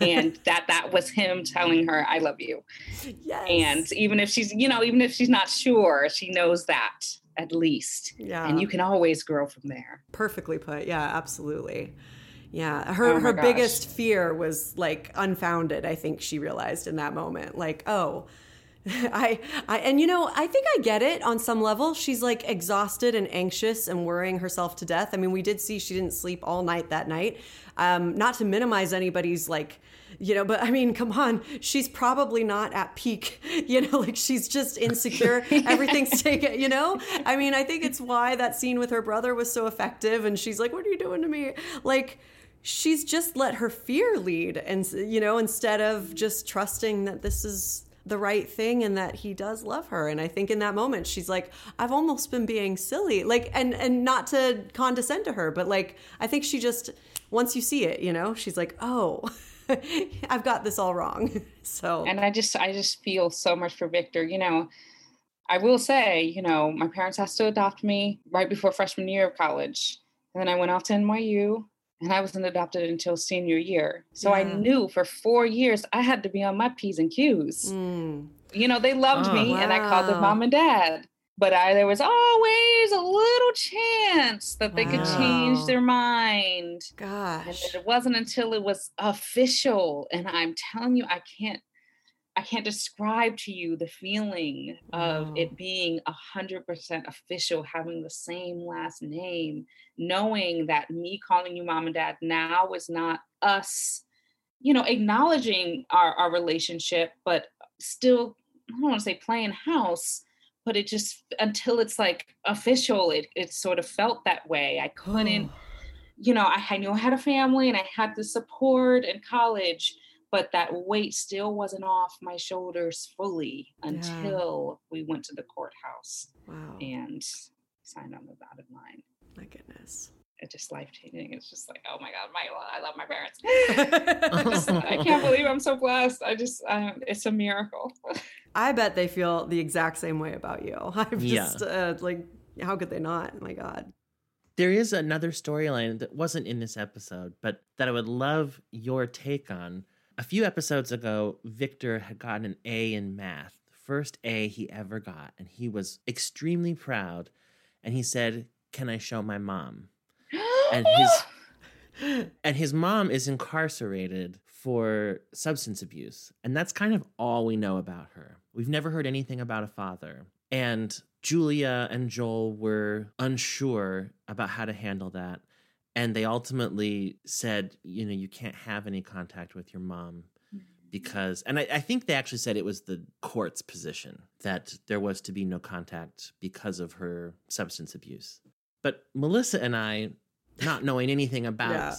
and that that was him telling her, I love you. Yes. And even if she's, you know, even if she's not sure, she knows that at least. yeah. And you can always grow from there. perfectly put yeah absolutely yeah her Oh her gosh. biggest fear was like unfounded i think she realized in that moment like oh I, I and you know i think i get it on some level. She's like exhausted and anxious and worrying herself to death. I mean we did see she didn't sleep all night that night. Um not to minimize anybody's like you know but i mean come on. She's probably not at peak you know like she's just insecure. Everything's taken you know? I mean i think it's why that scene with her brother was so effective and she's like what are you doing to me? Like she's just let her fear lead and you know instead of just trusting that this is the right thing and that he does love her. And i think in that moment she's like i've almost been being silly like and and not to condescend to her but like i think she just once you see it you know she's like oh i've got this all wrong. So and i just i just feel so much for victor you know. I will say you know my parents asked to adopt me right before freshman year of college. And then i went off to nyu and i wasn't adopted until senior year. So i knew for four years i had to be on my p's and q's. Mm. you know they loved Oh. me and i called them mom and dad. But I, there was always a little chance that they could change their mind. And gosh. it wasn't until it was official and i'm telling you i can't i can't describe to you the feeling of Wow. it being a hundred percent official having the same last name knowing that me calling you mom and dad now is not us you know acknowledging our, our relationship but still i don't want to say playing house but it just until it's like official it, it sort of felt that way i couldn't you know, I, I knew I had a family and I had the support in college, but that weight still wasn't off my shoulders fully Yeah. until we went to the courthouse wow and signed on the dotted line. my goodness It's just life changing. It's just like, oh my God, my I love my parents. I, just, I can't believe I'm so blessed. I just, um, it's a miracle. I bet they feel the exact same way about you. I'm Yeah. just uh, like, how could they not? My God. There is another storyline that wasn't in this episode, but that I would love your take on. A few episodes ago, Victor had gotten an A in math, the first A he ever got, and he was extremely proud. And he said, "Can I show my mom?" And his and his mom is incarcerated for substance abuse, and that's kind of all we know about her. We've never heard anything about a father, and Julia and Joel were unsure about how to handle that. And they ultimately said, you know, you can't have any contact with your mom mm-hmm. because, and I, I think they actually said it was the court's position that there was to be no contact because of her substance abuse. But Melissa and I, not knowing anything about Yeah.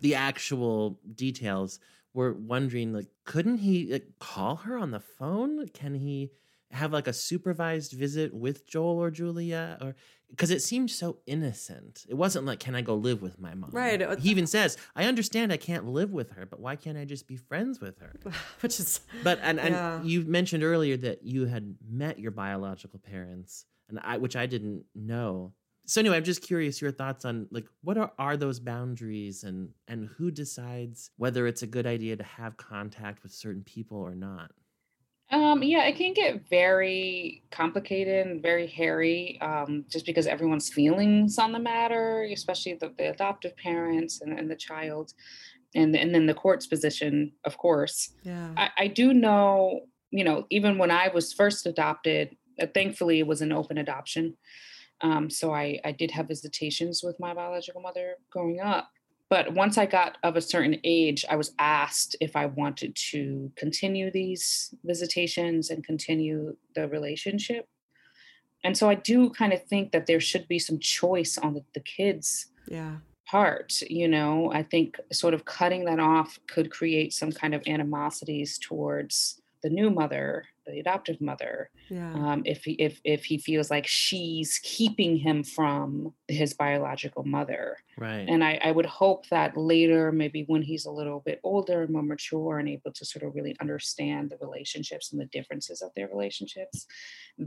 the actual details, were wondering like, couldn't he like, call her on the phone? Can he have like a supervised visit with Joel or Julia or because it seemed so innocent. It wasn't like, can I go live with my mom? Right, was- He even says, I understand I can't live with her, but why can't I just be friends with her? Which is, But and, and Yeah. you mentioned earlier that you had met your biological parents, and I which I didn't know. So anyway, I'm just curious your thoughts on like what are, are those boundaries and and who decides whether it's a good idea to have contact with certain people or not. Um, yeah, it can get very complicated and very hairy, um, just because everyone's feelings on the matter, especially the, the adoptive parents and, and the child, and and then the court's position, of course. yeah. I, I do know, you know, even when I was first adopted, uh, thankfully it was an open adoption. Um, so I, I did have visitations with my biological mother growing up. But once I got of a certain age, I was asked if I wanted to continue these visitations and continue the relationship. And so I do kind of think that there should be some choice on the, the kids Yeah. part you know i think sort of cutting that off could create some kind of animosities towards the new mother the adoptive mother Yeah. um, if he if if he feels like she's keeping him from his biological mother Right. and I, I would hope that later maybe when he's a little bit older and more mature and able to sort of really understand the relationships and the differences of their relationships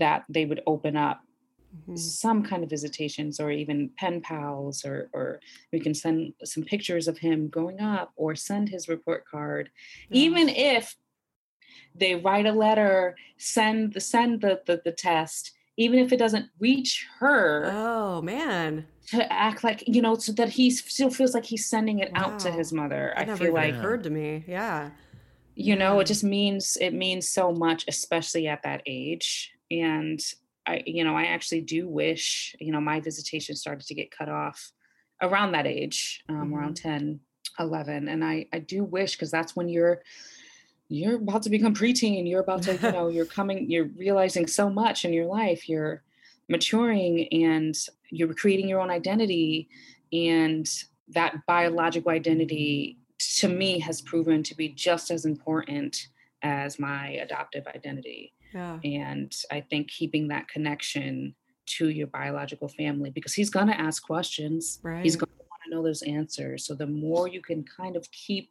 that they would open up Mhm. some kind of visitations or even pen pals or or we can send some pictures of him growing up or send his report card Yeah. even if they write a letter send the send the, the the test even if it doesn't reach her Oh man. to act like you know so that he still feels like he's sending it out to his mother That i feel like occurred to me. Yeah. you know Yeah. it just means it means so much especially at that age and i you know i actually do wish you know my visitation started to get cut off around that age um, around 10 11 and i i do wish because that's when you're you're about to become preteen you're about to you know you're coming you're realizing so much in your life you're maturing and you're creating your own identity and that biological identity to me has proven to be just as important as my adoptive identity Yeah. and i think keeping that connection to your biological family because he's going to ask questions Right. he's going to want to know those answers so the more you can kind of keep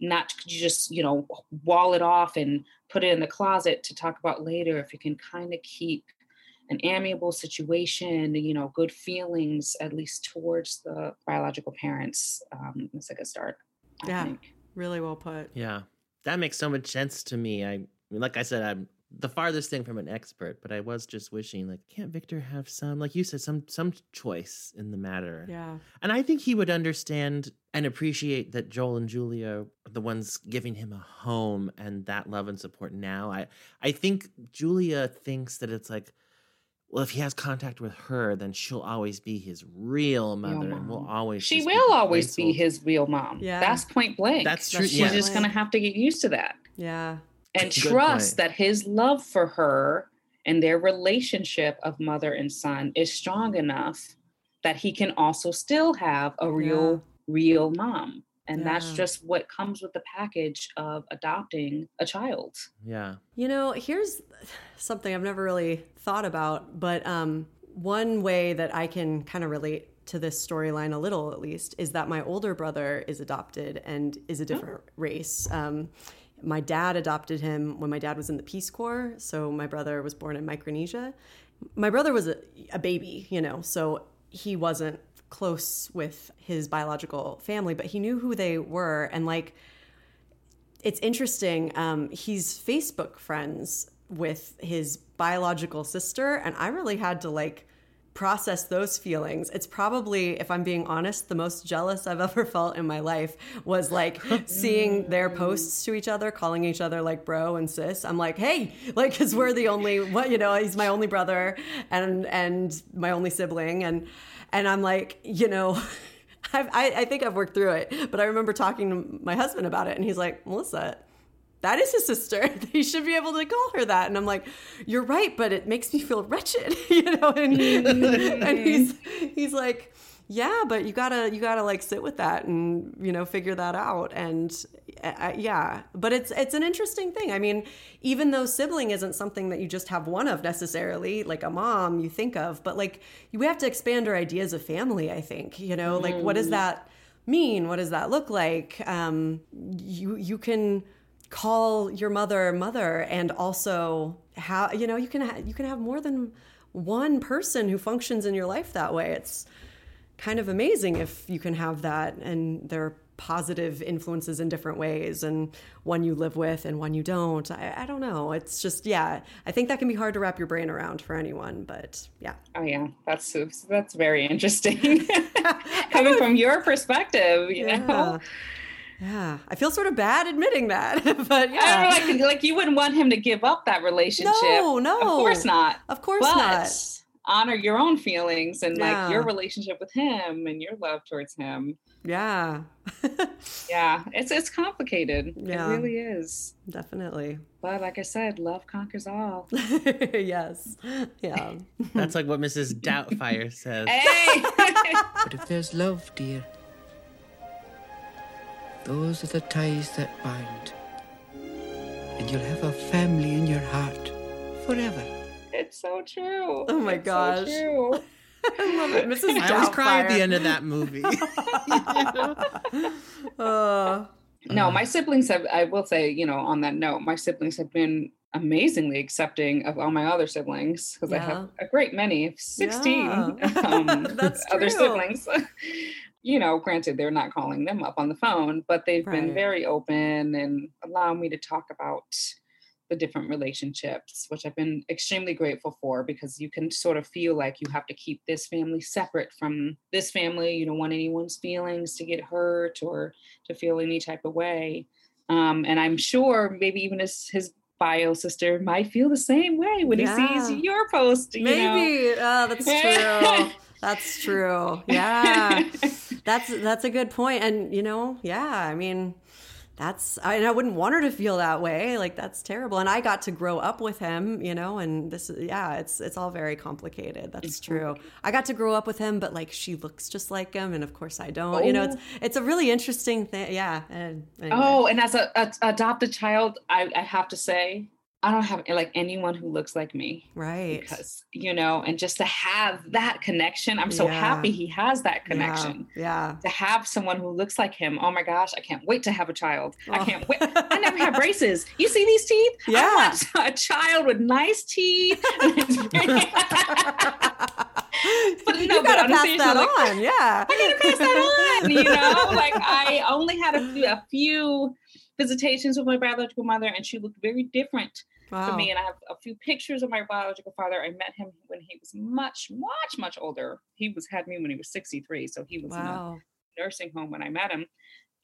not you just you know wall it off and put it in the closet to talk about later if you can kind of keep an amiable situation you know good feelings at least towards the biological parents um it's a good start I Yeah. think. Really well put. Yeah, that makes so much sense to me. I like I said, I'm the farthest thing from an expert, but I was just wishing, like, can't Victor have some, like you said, some some choice in the matter? Yeah. And I think he would understand and appreciate that Joel and Julia are the ones giving him a home and that love and support now. I I think Julia thinks that it's like, well, if he has contact with her, then she'll always be his real mother, and we'll always she just be will always be his real mom Yeah. that's point blank That's true. That's she's Yeah. just going to have to get used to that Yeah. And Good trust point. that his love for her and their relationship of mother and son is strong enough that he can also still have a real real mom and that's just what comes with the package of adopting a child Yeah. You know, here's something I've never really thought about, but um, one way that I can kind of relate to this storyline a little, at least, is that my older brother is adopted and is a different race. Um, my dad adopted him when my dad was in the Peace Corps, so my brother was born in Micronesia. My brother was a, a baby, you know, so he wasn't close with his biological family, but he knew who they were, and like it's interesting. Um, he's Facebook friends with his biological sister, and I really had to like process those feelings. It's probably, if I'm being honest, the most jealous I've ever felt in my life was like seeing their posts to each other, calling each other like bro and sis. I'm like, hey, like, because we're the only what you know, he's my only brother and and my only sibling, and and I'm like, you know. I've, I, I think I've worked through it, but I remember talking to my husband about it, and he's like, Melissa, that is his sister. He should be able to call her that. And I'm like, you're right, but it makes me feel wretched, you know. And, and he's he's like, yeah, but you gotta you gotta like sit with that and you know figure that out. And uh, yeah, but it's it's an interesting thing. I mean, even though sibling isn't something that you just have one of necessarily, like a mom you think of, but like we have to expand our ideas of family. I think you know, like what does that mean? What does that look like? Um, you you can call your mother mother and also how you know you can ha- you can have more than one person who functions in your life that way. It's kind of amazing if you can have that and they're positive influences in different ways and one you live with and one you don't. I, I don't know. It's just yeah i think that can be hard to wrap your brain around for anyone but yeah. Oh yeah. That's that's very interesting. Coming from your perspective you yeah. know yeah i feel sort of bad admitting that but I don't know, like like you wouldn't want him to give up that relationship No, no. of course not of course but not honor your own feelings and like your relationship with him and your love towards him Yeah. yeah, it's it's complicated. Yeah. It really is. Definitely. But like I said, love conquers all. yes. Yeah. That's like what Mrs. Doubtfire says. Hey! But if there's love, dear, those are the ties that bind. And you'll have a family in your heart forever. it's so true. Oh my It's so gosh. true. I love it. Mrs. I always cry at the end of that movie. Uh, No, my siblings have, I will say, you know, on that note, my siblings have been amazingly accepting of all my other siblings because I have a great many, 16 Yeah. um, That's other siblings. You know, granted, they're not calling them up on the phone, but they've been very open and allow me to talk about the different relationships, which I've been extremely grateful for because you can sort of feel like you have to keep this family separate from this family. You don't want anyone's feelings to get hurt or to feel any type of way. Um, and I'm sure maybe even his his bio sister might feel the same way when Yeah. he sees your post. You know? maybe. Oh, that's true. That's true. Yeah. That's that's a good point. And you know, yeah, I mean, that's I, and I wouldn't want her to feel that way. Like that's terrible. And I got to grow up with him, you know, and this is yeah, it's it's all very complicated. That's true. I got to grow up with him, but like she looks just like him, and of course I don't. You know, it's oh. it's a really interesting thing. Yeah. And oh, anyway. Oh, and as a, a adopted child, I, I have to say, I don't have like anyone who looks like me. right. Because you know, and just to have that connection, I'm so Yeah. happy he has that connection. Yeah. To have someone who looks like him, oh my gosh, I can't wait to have a child. I Oh. can't wait. I never had braces. You see these teeth? Yeah. I want a child with nice teeth. but you no, but gotta a pass that like, on. Yeah. I gotta pass that on. You know, like I only had a few, a few visitations with my biological mother, and she looked very different Wow. for me. And I have a few pictures of my biological father. I met him when he was much, much, much older. He was had me when he was 63, so he was in a nursing home when I met him.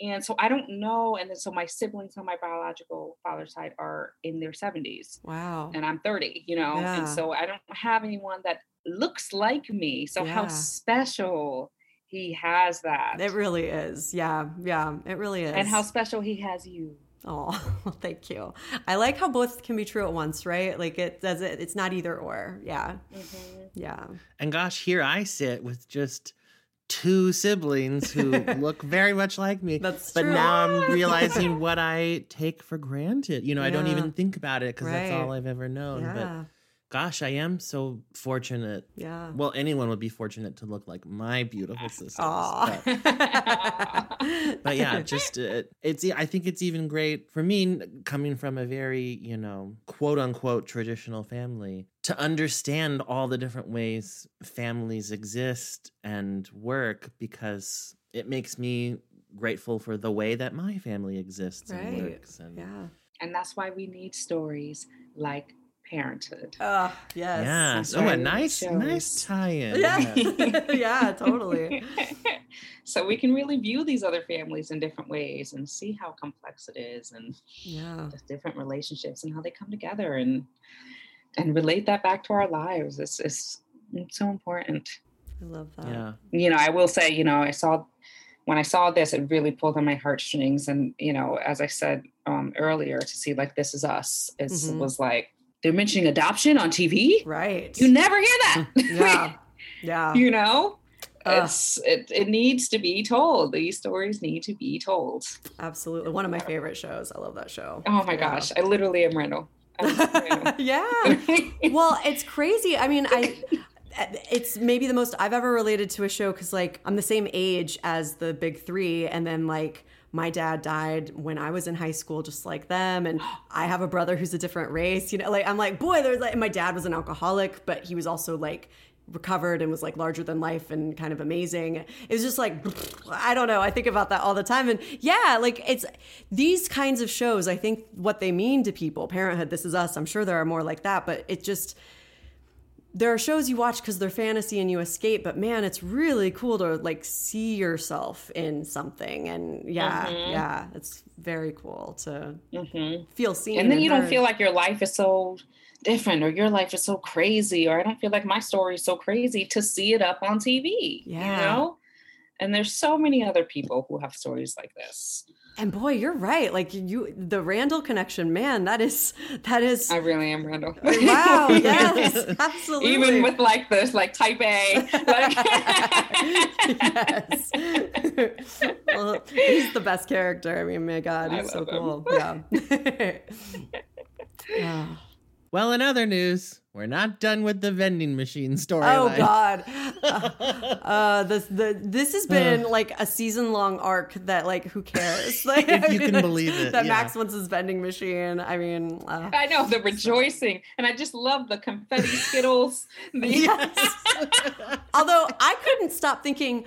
And so I don't know. And then so my siblings on my biological father's side are in their 70s Wow. and I'm 30, you know, Yeah. and so I don't have anyone that looks like me. So how special he has that. It really is. Yeah. Yeah. It really is. and how special he has you. Oh, thank you. I like how both can be true at once, right? Like it does it. It's not either or. Yeah. Mm-hmm. Yeah. and gosh, here I sit with just two siblings who look very much like me. That's but true. now I'm realizing what I take for granted. You know, I don't even think about it because that's all I've ever known. Yeah. But gosh, I am so fortunate. Yeah. Well, anyone would be fortunate to look like my beautiful sisters. Aw. But, but yeah, just uh, it's. I think it's even great for me coming from a very you know quote unquote traditional family to understand all the different ways families exist and work because it makes me grateful for the way that my family exists and works. And Yeah. And that's why we need stories like parenthood. Oh, yes. yeah, That's so a right. nice, nice tie-in. Yeah. yeah, totally. so we can really view these other families in different ways and see how complex it is and Yeah. the different relationships and how they come together and and relate that back to our lives. It's it's, it's so important. I love that. yeah. You know, I will say, you know, I saw when I saw this, it really pulled on my heartstrings. And, you know, as I said um, earlier, to see like This Is Us, it Mhm. was like they're mentioning adoption on TV. Right. You never hear that. yeah. Yeah. you know? Ugh. It's it, it needs to be told. These stories need to be told. Absolutely. One of my favorite shows. I love that show. Oh my Yeah. gosh. I literally am Randall. Yeah. Well, it's crazy. I mean, I it's maybe the most I've ever related to a show cuz like I'm the same age as the big 3 and then like my dad died when I was in high school just like them and I have a brother who's a different race, you know, like I'm like, boy, there's like my dad was an alcoholic, but he was also like recovered and was like larger than life and kind of amazing. It was just like I don't know. I think about that all the time and yeah, like it's these kinds of shows, I think what they mean to people, parenthood, this is us. I'm sure there are more like that, but it just there are shows you watch because they're fantasy and you escape, but man, it's really cool to like see yourself in something. And yeah, Mhm. yeah, it's very cool to Mhm. feel seen. and then you don't feel like your life is so different or your life is so crazy or i don't feel like my story is so crazy to see it up on tv Yeah. you know And there's so many other people who have stories like this. And boy, you're right. Like you, the Randall connection, man. That is that is. I really am Randall. Wow. Yes. Absolutely. Even with like this, like type A. Like yes. well, he's the best character. I mean, my God, he's so love cool. Yeah. Yeah. Well, in other news, we're not done with the vending machine story. Oh God, uh, uh, this the this has been like a season long arc that like who cares? Like, If you can believe it, that yeah. Max wants his vending machine. I mean, uh, I know the rejoicing, and I just love the confetti skittles. The- yes. Although I couldn't stop thinking.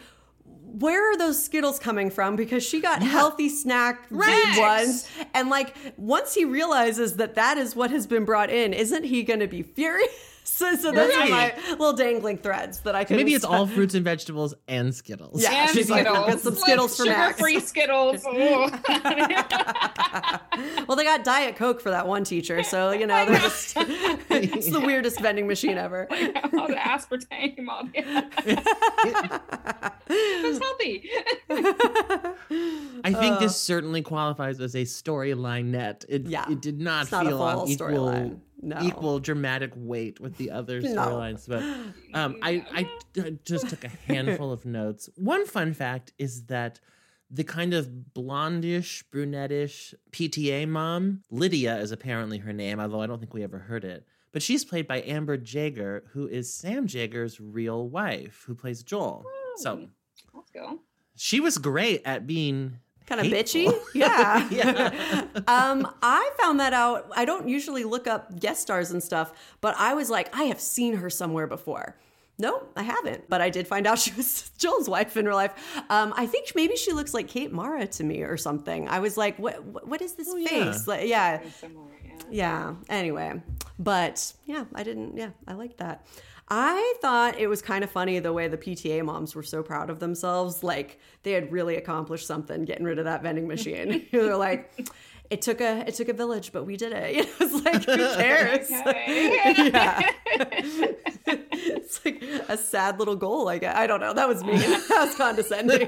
Where are those Skittles coming from? Because she got healthy snack Right. ones, and like once he realizes that that is what has been brought in, isn't he going to be furious? So, so those are my little dangling threads that I could. Maybe it's all fruits and vegetables and Skittles. Yeah, and she's like, Skittles. "I'll get some Skittles for Max." Sugar-free Skittles. Well, they got Diet Coke for that one teacher, so you know they're just it's the weirdest vending machine ever. all the aspartame, all the it's healthy. I think this uh. certainly qualifies as a storyline net. It, Yeah. it did not It's not a feel on full equal storyline. No. equal dramatic weight with the other No. storylines. But um, I, I just took a handful of notes. One fun fact is that the kind of blondish, brunettish PTA mom, Lydia is apparently her name, although I don't think we ever heard it. But she's played by Amber Jaeger, who is Sam Jaeger's real wife, who plays Joel. So Let's go. she was great at being Kind of bitchy, yeah. Yeah. um, I found that out. I don't usually look up guest stars and stuff, but I was like, I have seen her somewhere before. No, I haven't, but I did find out she was Joel's wife in real life. Um, I think maybe she looks like Kate Mara to me or something. I was like, what? What, what is this yeah. face? Like, yeah, Similar, yeah. Yeah. Anyway, but yeah, I didn't. Yeah, I like that. I thought it was kind of funny the way the PTA moms were so proud of themselves. Like they had really accomplished something getting rid of that vending machine. They're like, it took a it took a village, but we did it. You know, it's like who cares? Yeah. it's like a sad little goal. I guess. I don't know. That was me. That was condescending.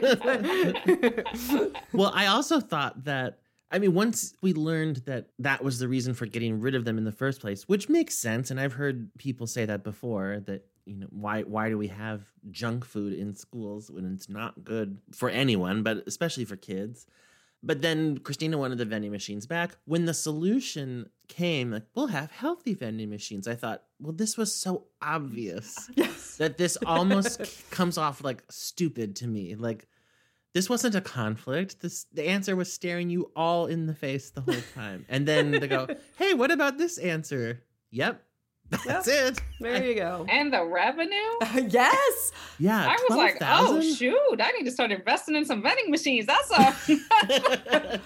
well, I also thought that I mean, once we learned that that was the reason for getting rid of them in the first place, which makes sense, and I've heard people say that before that you know why why do we have junk food in schools when it's not good for anyone, but especially for kids. But then Christina wanted the vending machines back. When the solution came, like we'll have healthy vending machines, I thought, well, this was so obvious that this almost comes off like stupid to me. Like this wasn't a conflict. This the answer was staring you all in the face the whole time. And then they go, "Hey, what about this answer?" Yep. That's it. there you go. And the revenue? yes. Yeah, I was like, oh shoot, I need to start investing in some vending machines. That's a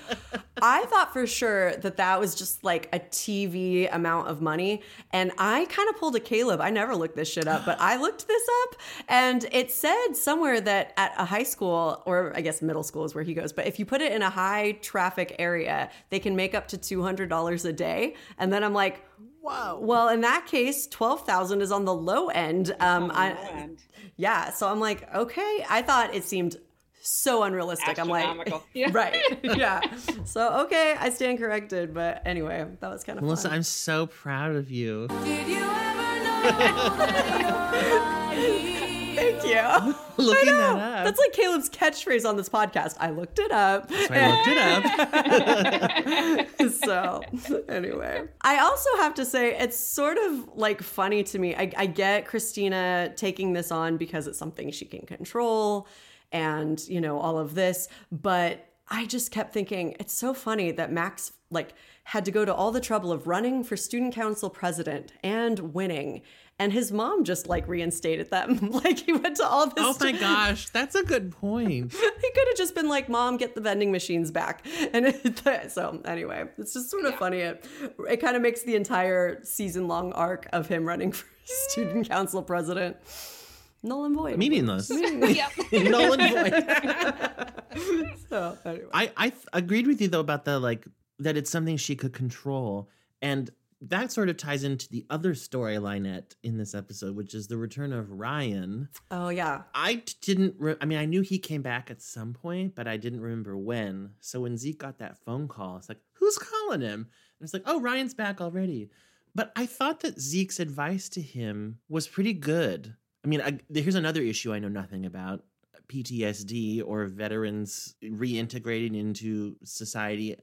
I thought for sure that that was just like a TV amount of money. And I kind of pulled a Caleb. I never looked this shit up, but I looked this up and it said somewhere that at a high school, or I guess middle school is where he goes, but if you put it in a high traffic area, they can make up to $200 a day. And then I'm like, Whoa. Well, in that case, twelve thousand is on the low end. Um, I, yeah. So I'm like, okay. I thought it seemed so unrealistic. I'm like, Yeah. right, yeah. So okay, I stand corrected. But anyway, that was kind of Melissa, fun. I'm so proud of you. Thank you. Looking I know. that up. That's like Caleb's catchphrase on this podcast. I looked it up. So I looked it up. so anyway i also have to say it's sort of like funny to me I, I get christina taking this on because it's something she can control and you know all of this but i just kept thinking it's so funny that max like had to go to all the trouble of running for student council president and winning and his mom just like reinstated them like he went to all this Oh my gosh, that's a good point. he could have just been like, "Mom, get the vending machines back." And it, so, anyway, it's just sort of funny. It it kind of makes the entire season long arc of him running for student council president null and void. Meaningless. Yep. Null and void. So, anyway. I I th- agreed with you though about the like that it's something she could control, and that sort of ties into the other storyline at in this episode, which is the return of Ryan. Oh yeah. I t- didn't. Re- I mean, I knew he came back at some point, but I didn't remember when. So when Zeke got that phone call, it's like, who's calling him? And it's like, oh, Ryan's back already. But I thought that Zeke's advice to him was pretty good. I mean, I, here's another issue I know nothing about. PTSD or veterans reintegrating into society.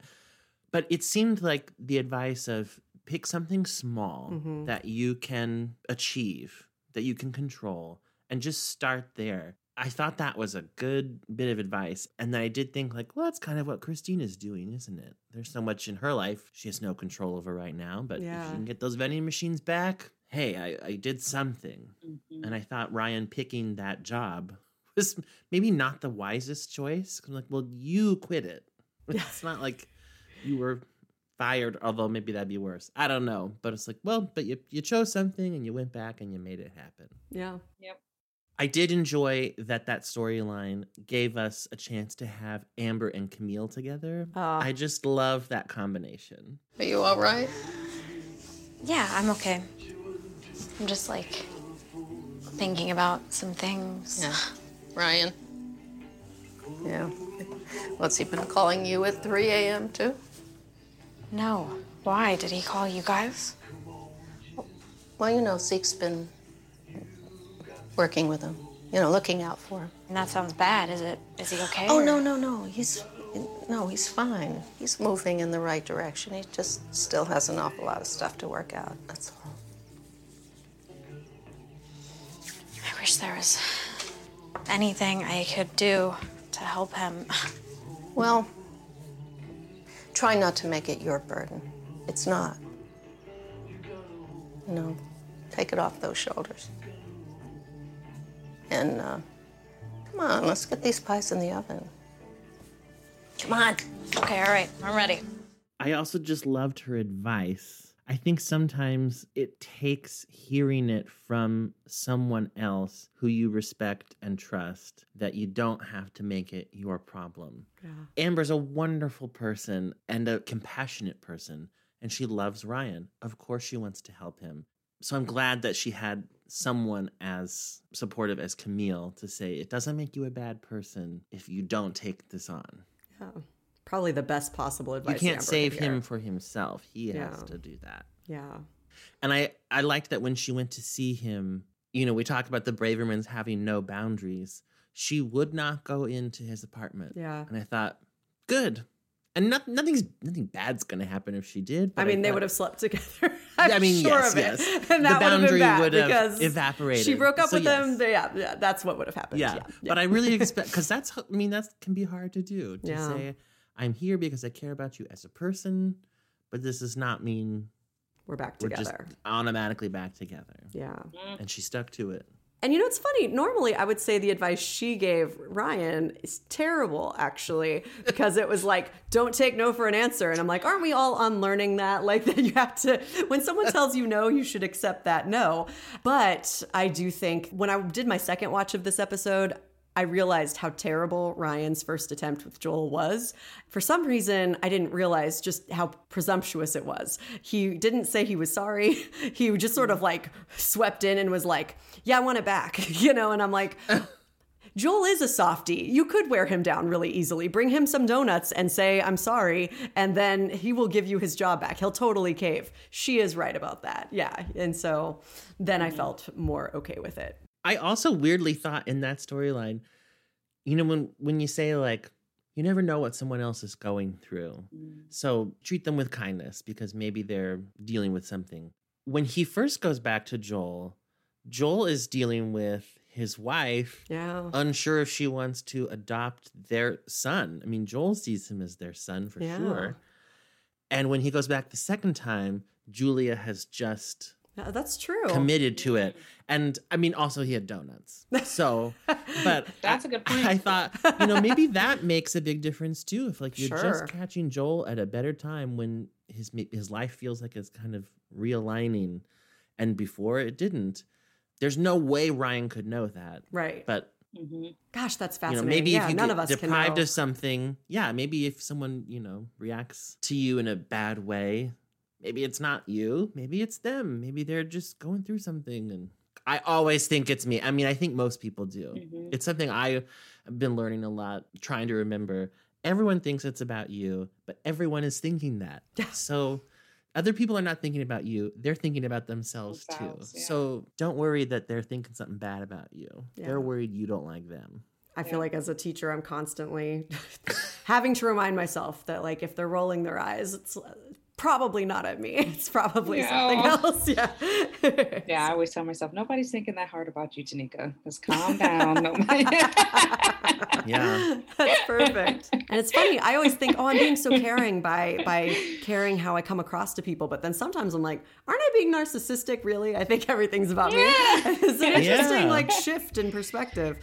But it seemed like the advice of pick something small Mhm. that you can achieve, that you can control, and just start there. I thought that was a good bit of advice. And then I did think, like, well, that's kind of what Christina's doing, isn't it? There's so much in her life she has no control over right now. But if Yeah. she can get those vending machines back, hey, I, I did something. Mhm. And I thought Ryan picking that job was maybe not the wisest choice. I'm like, well, you quit it. It's not like you were fired, although maybe that'd be worse. I don't know. But it's like, well, but you, you chose something and you went back and you made it happen. Yeah. Yep. I did enjoy that that storyline gave us a chance to have Amber and Camille together. Ah. I just love that combination. Are you all right? Yeah, I'm okay. I'm just like thinking about some things. Yeah. Ryan? Yeah. What's he been calling you at 3 a.m. too? No. Why? Did he call you guys? Well, you know, Zeke's been working with him, you know, looking out for him. And that sounds bad. Is it? Is he okay? Oh, or- no, no, no. He's. No, he's fine. He's moving in the right direction. He just still has an awful lot of stuff to work out. That's all. Wish there was anything I could do to help him. Well, try not to make it your burden. It's not. No, take it off those shoulders. And uh, come on, let's get these pies in the oven. Come on. Okay, all right. I'm ready. I also just loved her advice. I think sometimes it takes hearing it from someone else who you respect and trust that you don't have to make it your problem. Yeah. Amber's a wonderful person and a compassionate person, and she loves Ryan. Of course, she wants to help him. So I'm glad that she had someone as supportive as Camille to say, it doesn't make you a bad person if you don't take this on. Yeah. Probably the best possible advice. You can't save him for himself. He Yeah. has to do that. Yeah. And I, I liked that when she went to see him, you know, we talked about the Bravermans having no boundaries. She would not go into his apartment. Yeah. And I thought, good. And not, nothing's nothing bad's going to happen if she did. I mean, they thought- would have slept together. I'm I mean, sure yes, of it. yes. And The that would have boundary been bad would have because evaporated. She broke up So with yes. him. They- Yeah, yeah, that's what would have happened. Yeah. Yeah, But I really expect, because that's, I mean, that can be hard to do. To Yeah. say, I'm here because I care about you as a person, but this does not mean we're back together. we're just together. automatically back together. Yeah. Mm. And she stuck to it. And you know, it's funny. Normally, I would say the advice she gave Ryan is terrible, actually, because it was like, don't take no for an answer. And I'm like, aren't we all unlearning that? Like, that you have to, when someone tells you no, you should accept that no. But I do think when I did my second watch of this episode, I realized how terrible Ryan's first attempt with Joel was. For some reason, I didn't realize just how presumptuous it was. He didn't say he was sorry. He just sort of like swept in and was like, Yeah, I want it back, you know? And I'm like, Joel is a softie. You could wear him down really easily. Bring him some donuts and say, I'm sorry. And then he will give you his job back. He'll totally cave. She is right about that. Yeah. And so then I mm-hmm. felt more okay with it. I also weirdly thought in that storyline, you know, when when you say like you never know what someone else is going through. Mm. So treat them with kindness because maybe they're dealing with something. When he first goes back to Joel, Joel is dealing with his wife, Yeah. unsure if she wants to adopt their son. I mean, Joel sees him as their son for Yeah. sure. And when he goes back the second time, Julia has just Yeah, that's true. committed to it. And I mean, also he had donuts. So, but That's a good point. I thought, you know, maybe that makes a big difference too. If like you're Sure. just catching Joel at a better time when his his life feels like it's kind of realigning, and before it didn't. There's no way Ryan could know that, Right. but Mhm. Gosh, that's you know, fascinating. maybe yeah, if you none get of us can deprived know. of something, yeah, maybe if someone you know reacts to you in a bad way, maybe it's not you, maybe it's them, maybe they're just going through something. And I always think it's me. I mean, I think most people do. Mhm. It's something I've been learning a lot, trying to remember. Everyone thinks it's about you, but everyone is thinking that. so other people are not thinking about you, they're thinking about themselves, Themselves, too. yeah. So don't worry that they're thinking something bad about you. Yeah. They're worried you don't like them. I feel like as a teacher, I'm constantly having to remind myself that, like, if they're rolling their eyes, it's probably not at me. It's probably something else. Yeah. Yeah, I always tell myself nobody's thinking that hard about you, Tanika. Just calm down. Nobody- Yeah. That's perfect. And it's funny. I always think, oh, I'm being so caring by by caring how I come across to people. But then sometimes I'm like, aren't I being narcissistic? Really? I think everything's about me. it's an interesting Yeah. like shift in perspective.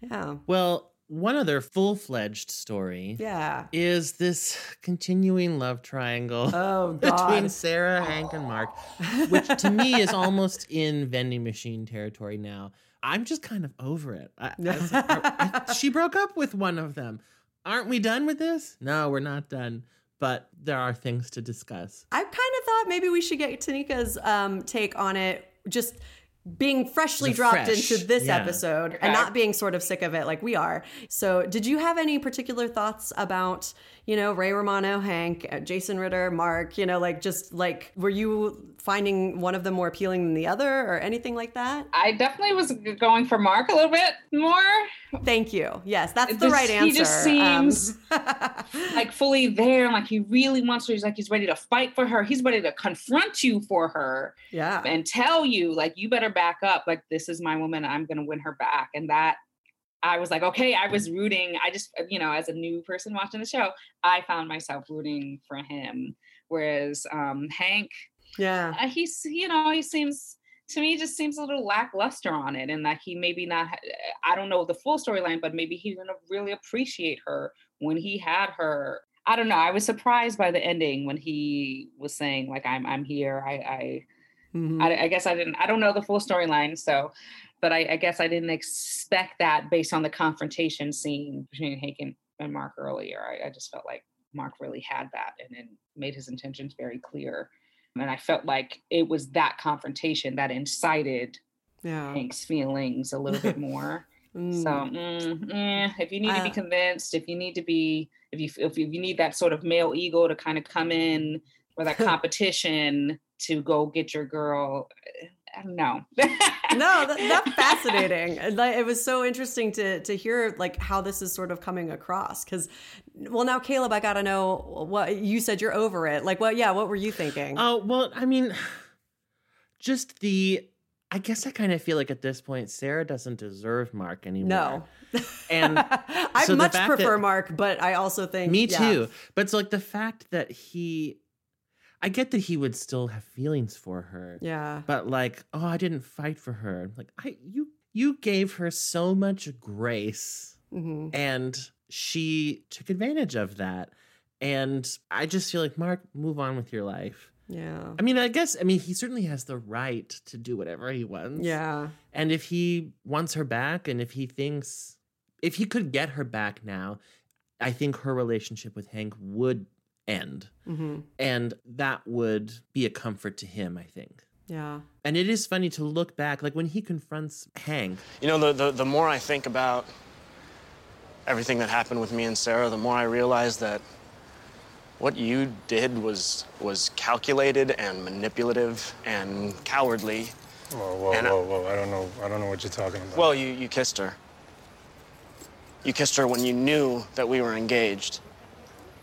Yeah. Well, one other full fledged story Yeah. is this continuing love triangle Oh between. Sarah, Hank, and Mark, which to me is almost in vending machine territory now. I'm just kind of over it. I, I was like, are- I- she broke up with one of them. Aren't we done with this? No, we're not done. But there are things to discuss. I kind of thought maybe we should get Tanika's um, take on it. Just being freshly The dropped fresh, into this yeah. episode Okay. and not being sort of sick of it like we are. So, did you have any particular thoughts about, you know, Ray Romano, Hank, uh, Jason Ritter, Mark, you know, like just like, were you finding one of them more appealing than the other or anything like that? I definitely was going for Mark a little bit more. Thank you. Yes, that's It the just- right answer. He just Um, seems like fully there, like he really wants her. He's like he's ready to fight for her. He's ready to confront you for her yeah. and tell you like you better back up. Like this is my woman. I'm gonna win her back. And that I was like, okay, I was rooting. I just you know, as a new person watching the show, I found myself rooting for him. Whereas um Hank, Yeah. uh, he's you know he seems to me just seems a little lackluster on it and that he maybe not i don't know the full storyline but maybe he didn't really appreciate her when he had her i don't know i was surprised by the ending when he was saying like i'm i'm here i i Mhm. I, I guess I didn't. I don't know the full storyline, so, but I, I guess I didn't expect that based on the confrontation scene between Hank and, Mark earlier. I, I just felt like Mark really had that and then made his intentions very clear, and I felt like it was that confrontation that incited yeah. Hank's feelings a little bit more. So, Mm. mm, eh, if you need to be Uh, convinced, if you need to be, if you if you, if you need that sort of male ego to kind of come in or that competition to go get your girl, eh, I don't know. no, that, that's fascinating. Like, It was so interesting to to hear like how this is sort of coming across. Because, well, now Caleb, I gotta know what you said. You're over it. Like, what? Yeah, what were you thinking? Oh, well, I mean, just the. I guess I kind of feel like at this point, Sarah doesn't deserve Mark anymore. no, And I so much prefer that- Mark, but I also think Me yeah. too. But it's like the fact that he, I get that he would still have feelings for her. Yeah, But like, oh, I didn't fight for her. Like, I you you gave her so much grace, hmm and she took advantage of that. And I just feel like Mark, move on with your life. yeah, I mean, I guess I mean he certainly has the right to do whatever he wants. yeah, And if he wants her back and if he thinks if he could get her back now, I think her relationship with Hank would end. hmm And that would be a comfort to him, I think. yeah, And it is funny to look back, like when he confronts Hank. You know, the, the, the more I think about everything that happened with me and Sarah, the more I realize that what you did was was calculated and manipulative and cowardly. Whoa, whoa, And I- whoa, whoa! I don't know. I don't know what you're talking about. Well, you, you kissed her. You kissed her when you knew that we were engaged.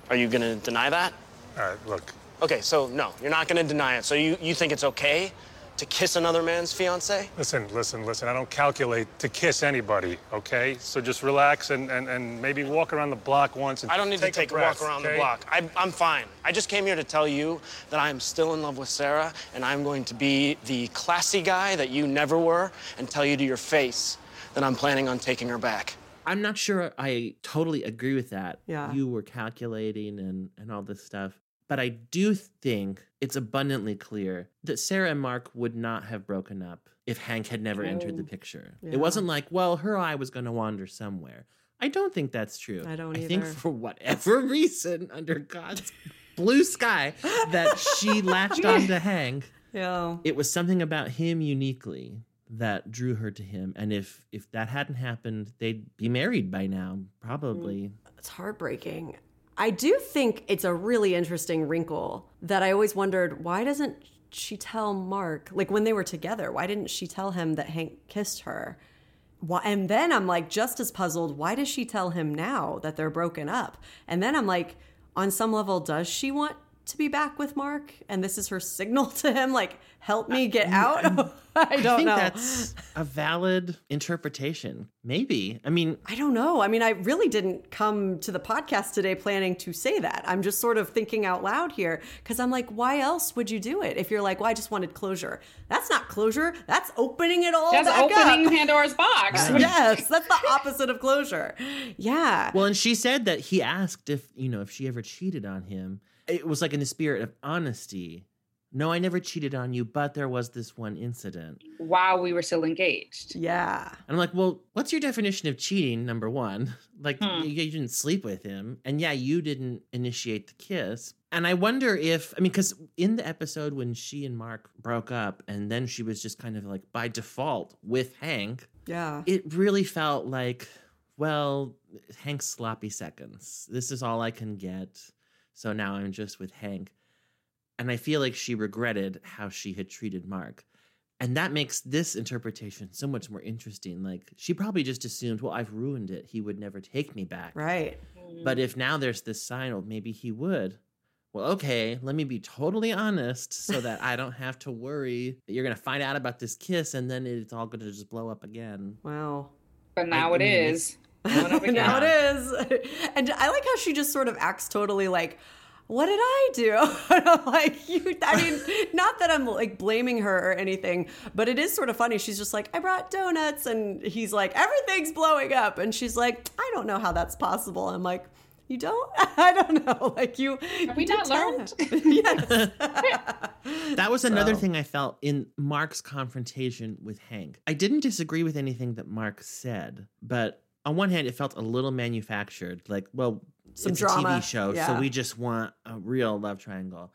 Are you gonna deny that? all right, look. Okay, so no, you're not gonna deny it. So you, you think it's okay to kiss another man's fiance? Listen, listen, listen. I don't calculate to kiss anybody. Okay, so just relax and and, and maybe walk around the block once. And I don't need to take a, breath, walk around the block. I, I'm fine. I just came here to tell you that I am still in love with Sarah, and I'm going to be the classy guy that you never were, and tell you to your face that I'm planning on taking her back. I'm not sure I totally agree with that. Yeah. You were calculating and, and all this stuff. But I do think it's abundantly clear that Sarah and Mark would not have broken up if Hank had never entered the Oh, picture. yeah. It wasn't like, well, her eye was going to wander somewhere. I don't think that's true. I don't I think for whatever reason, under God's blue sky that she latched on to Hank. Yeah. It was something about him uniquely that drew her to him. And if if that hadn't happened, they'd be married by now, probably. Mm, it's heartbreaking. I do think it's a really interesting wrinkle that I always wondered why doesn't she tell Mark, like when they were together, why didn't she tell him that Hank kissed her? Why, and then I'm like just as puzzled, why does she tell him now that they're broken up? And then I'm like, on some level, does she want to be back with Mark? And this is her signal to him, like, help me get out? I don't think know. that's a valid interpretation. Maybe. I mean, I don't know. I mean, I really didn't come to the podcast today planning to say that. I'm just sort of thinking out loud here because I'm like, why else would you do it if you're like, well, I just wanted closure? That's not closure. That's opening it all That's opening up. Pandora's box. yes, that's the opposite of closure. Yeah. Well, and she said that he asked if, you know, if she ever cheated on him. It was like in the spirit of honesty. No, I never cheated on you, but there was this one incident. While we were still engaged. Yeah. And I'm like, well, what's your definition of cheating? Number one, like Hmm. you, you didn't sleep with him, and yeah, you didn't initiate the kiss. And I wonder if, I mean, because in the episode when she and Mark broke up, and then she was just kind of like by default with Hank, Yeah. it really felt like, well, Hank's sloppy seconds. This is all I can get. So now I'm just with Hank. And I feel like she regretted how she had treated Mark. And that makes this interpretation so much more interesting. Like, she probably just assumed, well, I've ruined it. He would never take me back. Right. But if now there's this sign, well, maybe he would. Well, okay, let me be totally honest so that I don't have to worry that you're going to find out about this kiss and then it's all going to just blow up again. Wow. But now I it mean, is. Blowing up again. now it is. And I like how she just sort of acts totally like, what did I do? And I'm like, you, I mean, not that I'm like blaming her or anything, but it is sort of funny. She's just like, I brought donuts. And he's like, everything's blowing up. And she's like, I don't know how that's possible. I'm like, you don't? I don't know. Like you. Have we you did not learned? yes. That was another So- thing I felt in Mark's confrontation with Hank. I didn't disagree with anything that Mark said, but on one hand, it felt a little manufactured. Like, well, Some it's a TV show, so we just want a real love triangle.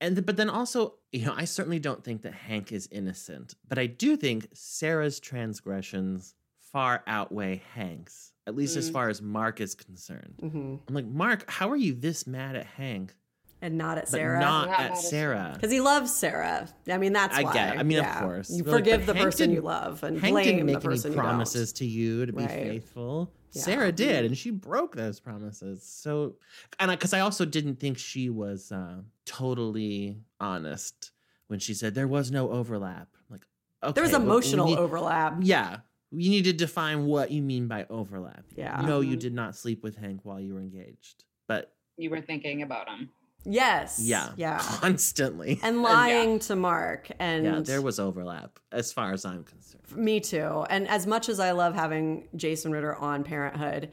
And but then also, you know, I certainly don't think that Hank is innocent, but I do think Sarah's transgressions far outweigh Hank's, at least as Mm. far as Mark is concerned. hmm I'm like, Mark, how are you this mad at Hank, And not at but Sarah. not Not at mad Sarah? Because he loves Sarah. I mean, that's I why. get. it. I mean, Yeah. of course. You But, like, forgive but the Hank person you love and Hank blame didn't the person any you don't. promises to you to be Right. faithful. Yeah. Sarah did, and she broke those promises. So, and because I, also didn't think she was uh, totally honest when she said there was no overlap. Like, okay, There was but we emotional need- overlap. Yeah, you need to define what you mean by overlap. Yeah. No, you Mhm. did not sleep with Hank while you were engaged, but You were thinking about him. Yes. yeah, Yeah. constantly. And lying to Mark. And yeah, there was overlap as far as I'm concerned. Me too. And as much as I love having Jason Ritter on Parenthood,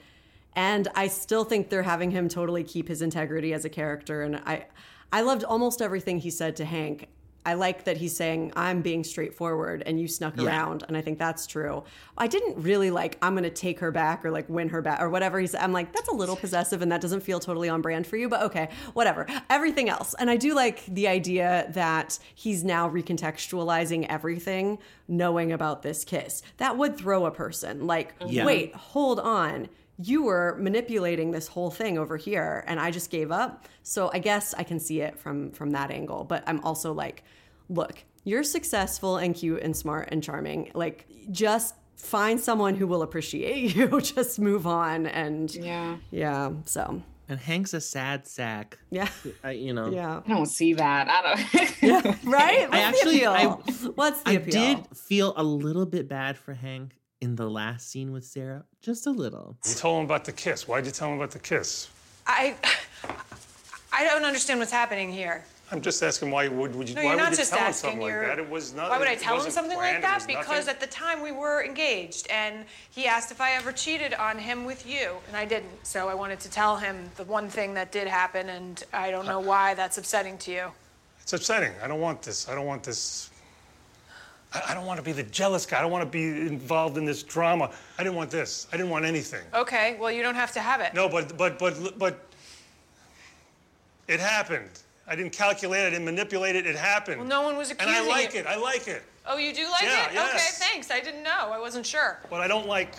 and I still think they're having him totally keep his integrity as a character. And I, I loved almost everything he said to Hank. I like that he's saying I'm being straightforward and you snuck Yeah. around, and I think that's true. I didn't really like I'm going to take her back or like win her back or whatever he said. I'm like that's a little possessive and that doesn't feel totally on brand for you, but okay, whatever. Everything else, and I do like the idea that he's now recontextualizing everything, knowing about this kiss. That would throw a person like, Yeah. wait, hold on. You were manipulating this whole thing over here and I just gave up. So I guess I can see it from from that angle, but I'm also like, look, you're successful and cute and smart and charming. Like just find someone who will appreciate you. just move on and Yeah. yeah, so And Hank's a sad sack. yeah. I, you know. Yeah. I don't see that. I don't. Right? What's I actually, the I, appeal? What's the I appeal? did feel a little bit bad for Hank in the last scene with Sarah, just a little. You told him about the kiss. Why'd you tell him about the kiss? I I don't understand what's happening here. I'm just asking why would, would you? No, why you're would you just tell him something You're, like that? It was not. why would I tell him something planned, like that? Because nothing. at the time we were engaged, and he asked if I ever cheated on him with you, and I didn't. So I wanted to tell him the one thing that did happen, and I don't know why that's upsetting to you. It's upsetting. I don't want this. I don't want this. I, I don't want to be the jealous guy. I don't want to be involved in this drama. I didn't want this. I didn't want anything. Okay, well you don't have to have it. No, but but but but It happened. I didn't calculate it, I didn't manipulate it, it happened. Well, no one was accusing And I like you. it, I like it. Oh, you do like Yeah, it? yes. Okay, thanks. I didn't know. I wasn't sure. But I don't like,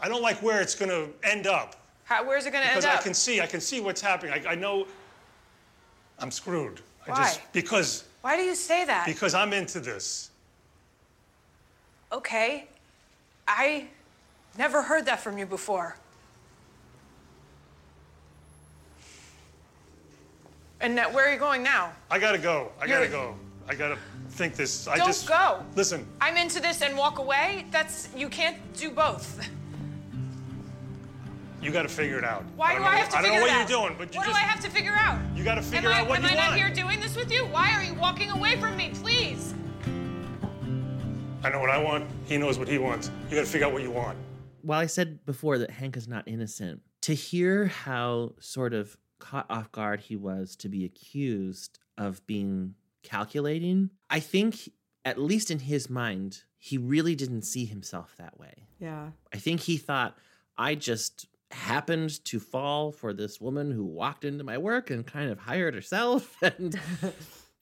I don't like where it's gonna end up. How, where's it going to end up? Because I can see, I can see what's happening. I, I know I'm screwed. I Why? just, because, Why do you say that? because I'm into this. Okay. I never heard that from you before. And now, where are you going now? I gotta go, I gotta You're- go. I gotta think this, I Don't just. go. Listen, I'm into this and walk away. That's you can't do both. you gotta figure it out. Why don't do know I what- have to I don't figure know what out? you're doing, but you what just. do I have to figure out? You gotta figure am I, out what am I not here doing this with you? Why are you walking away from me? Please. I know what I want, he knows what he wants. You gotta figure out what you want. While I said before that Hank is not innocent, to hear how sort of caught off guard he was to be accused of being calculating, I think, at least in his mind, he really didn't see himself that way. Yeah. I think he thought, I just happened to fall for this woman who walked into my work and kind of hired herself and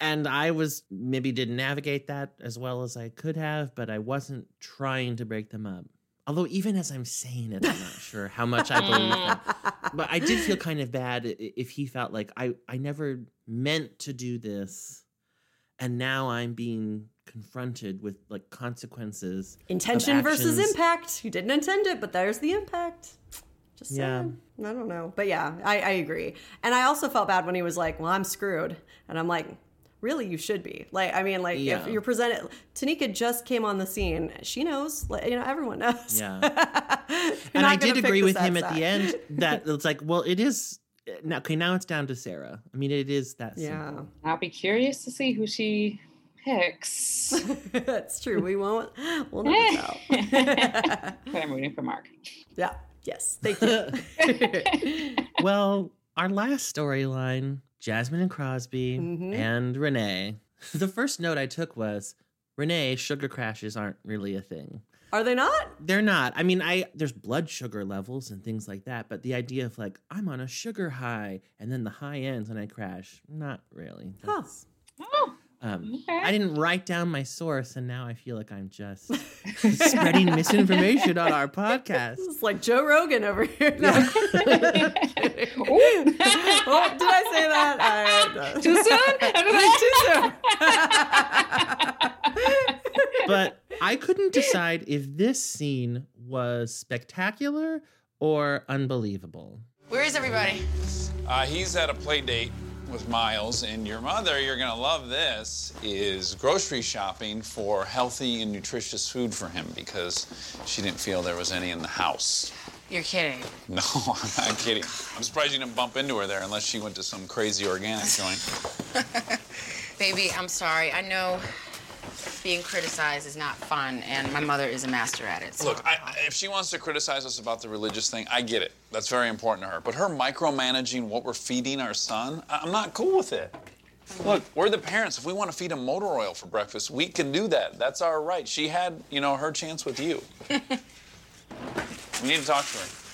and I was maybe didn't navigate that as well as I could have, but I wasn't trying to break them up. Although even as I'm saying it, I'm not sure how much I believe that. But I did feel kind of bad if he felt like I I never meant to do this and now I'm being confronted with like consequences. Intention versus impact. You didn't intend it, but there's the impact. Just Yeah. saying. I don't know. But yeah, I, I agree. And I also felt bad when he was like, well, I'm screwed. And I'm like, really, you should be. Like, I mean, like, Yeah. if you're presented, Tanika just came on the scene. She knows, like, you know, everyone knows. Yeah. And I did agree with sad him at the end that it's like, well, it is now. Okay, now it's down to Sarah. I mean, it is that. Yeah. simple. I'll be curious to see who she picks. That's true. We won't. We'll never tell. but I'm rooting for Mark. Yeah. Yes. Thank you. well, our last storyline: Jasmine and Crosby Mm-hmm. and Renee. The first note I took was Renee. Sugar crashes aren't really a thing. Are they not? They're not. I mean, I there's blood sugar levels and things like that, but the idea of like I'm on a sugar high and then the high ends and I crash, not really. Huh. That's- Um, I didn't write down my source, and now I feel like I'm just spreading misinformation on our podcast. It's like Joe Rogan over here. No. oh, did I say that? I, Too soon? Too soon. But I couldn't decide if this scene was spectacular or unbelievable. Where is everybody? Uh, he's at a play date with Miles, and your mother, you're gonna love this, is grocery shopping for healthy and nutritious food for him because she didn't feel there was any in the house. You're kidding. No, I'm not kidding. I'm surprised you didn't bump into her there unless she went to some crazy organic joint. Baby, I'm sorry. I know being criticized is not fun, and my mother is a master at it. So. Look, I, if she wants to criticize us about the religious thing, I get it. That's very important to her. But her micromanaging what we're feeding our son, I- I'm not cool with it. Look, we're the parents. If we want to feed him motor oil for breakfast, we can do that. That's our right. She had, you know, her chance with you. we need to talk to her.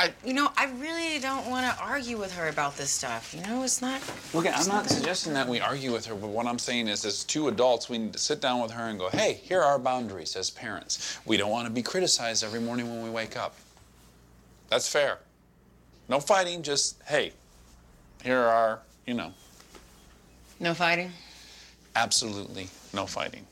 I, you know, I really don't want to argue with her about this stuff. You know, it's not. Look, I'm it's not suggesting that we argue with her, but what I'm saying is, as two adults, we need to sit down with her and go, hey, here are our boundaries as parents. We don't want to be criticized every morning when we wake up. That's fair. No fighting, just, hey, here are you know, No fighting? absolutely no fighting.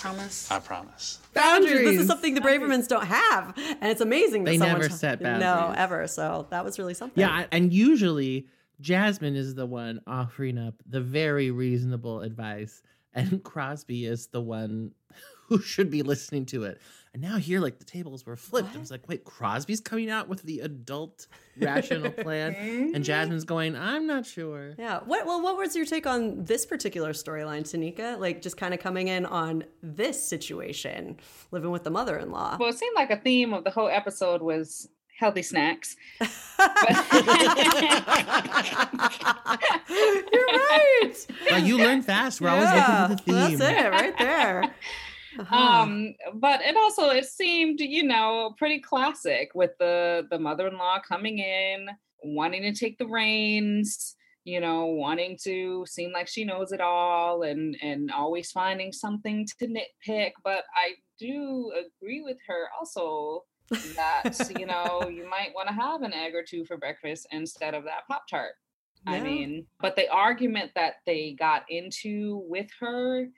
Promise? I promise. boundaries. This is something the Bravermans don't have, and it's amazing that They someone never t- set No, boundaries. ever. So that was really something. Yeah, and usually Jasmine is the one offering up the very reasonable advice, and Crosby is the one who should be listening to it. And now here, like the tables were flipped. I was like, wait, Crosby's coming out with the adult rational plan, and Jasmine's going, I'm not sure. Yeah. What? Well, what was your take on this particular storyline, Tanika? Like, just kind of coming in on this situation, living with the mother-in-law. Well, it seemed like a theme of the whole episode was healthy snacks. You're right. Like you learn fast. We're Yeah, always looking for the theme. That's it, right there. Uh-huh. Um, but it also it seemed, you know, pretty classic with the the mother-in-law coming in, wanting to take the reins, you know, wanting to seem like she knows it all and and always finding something to nitpick. But I do agree with her also that you know you might want to have an egg or two for breakfast instead of that pop tart. I mean, but the argument that they got into with her,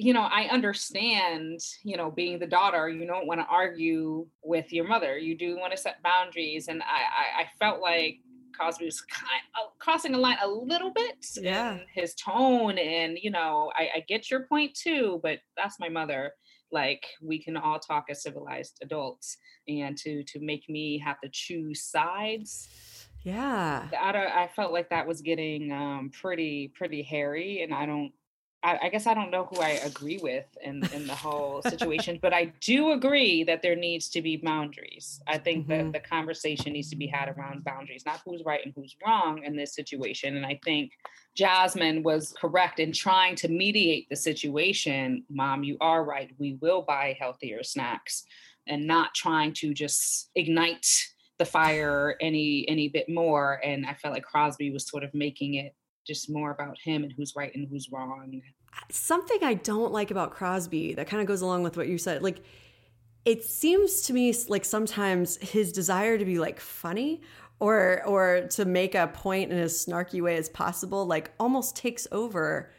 you know, I understand, you know, being the daughter, you don't want to argue with your mother. You do want to set boundaries. And I, I, I felt like Crosby was kind of crossing a line a little bit Yeah. in his tone. And, you know, I, I get your point too, but that's my mother. Like we can all talk as civilized adults and to to make me have to choose sides Yeah. I, don't, I felt like that was getting um, pretty pretty hairy, and I don't. I, I guess I don't know who I agree with in in the whole situation, but I do agree that there needs to be boundaries. I think Mhm. that the conversation needs to be had around boundaries, not who's right and who's wrong in this situation. And I think Jasmine was correct in trying to mediate the situation. Mom, you are right. We will buy healthier snacks, and not trying to just ignite the fire any any bit more and i felt like crosby was sort of making it just more about him and who's right and who's wrong something I don't like about Crosby that kind of goes along with what you said. Like, it seems to me like sometimes his desire to be like funny or or to make a point in as snarky way as possible, like almost takes over.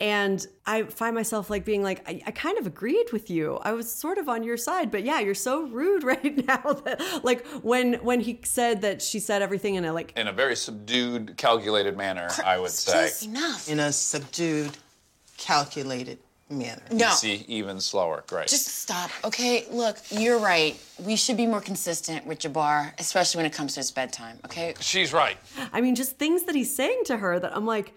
And I find myself like being like, I, I kind of agreed with you. I was sort of on your side, but yeah, you're so rude right now that like when when he said that she said everything in a like In a very subdued, calculated manner, I would say. enough. In a subdued, calculated manner. No. You see, even slower. Great. Just stop, okay? Look, you're right. We should be more consistent with Jabbar, especially when it comes to his bedtime, okay? She's right. I mean, just things that he's saying to her that I'm like,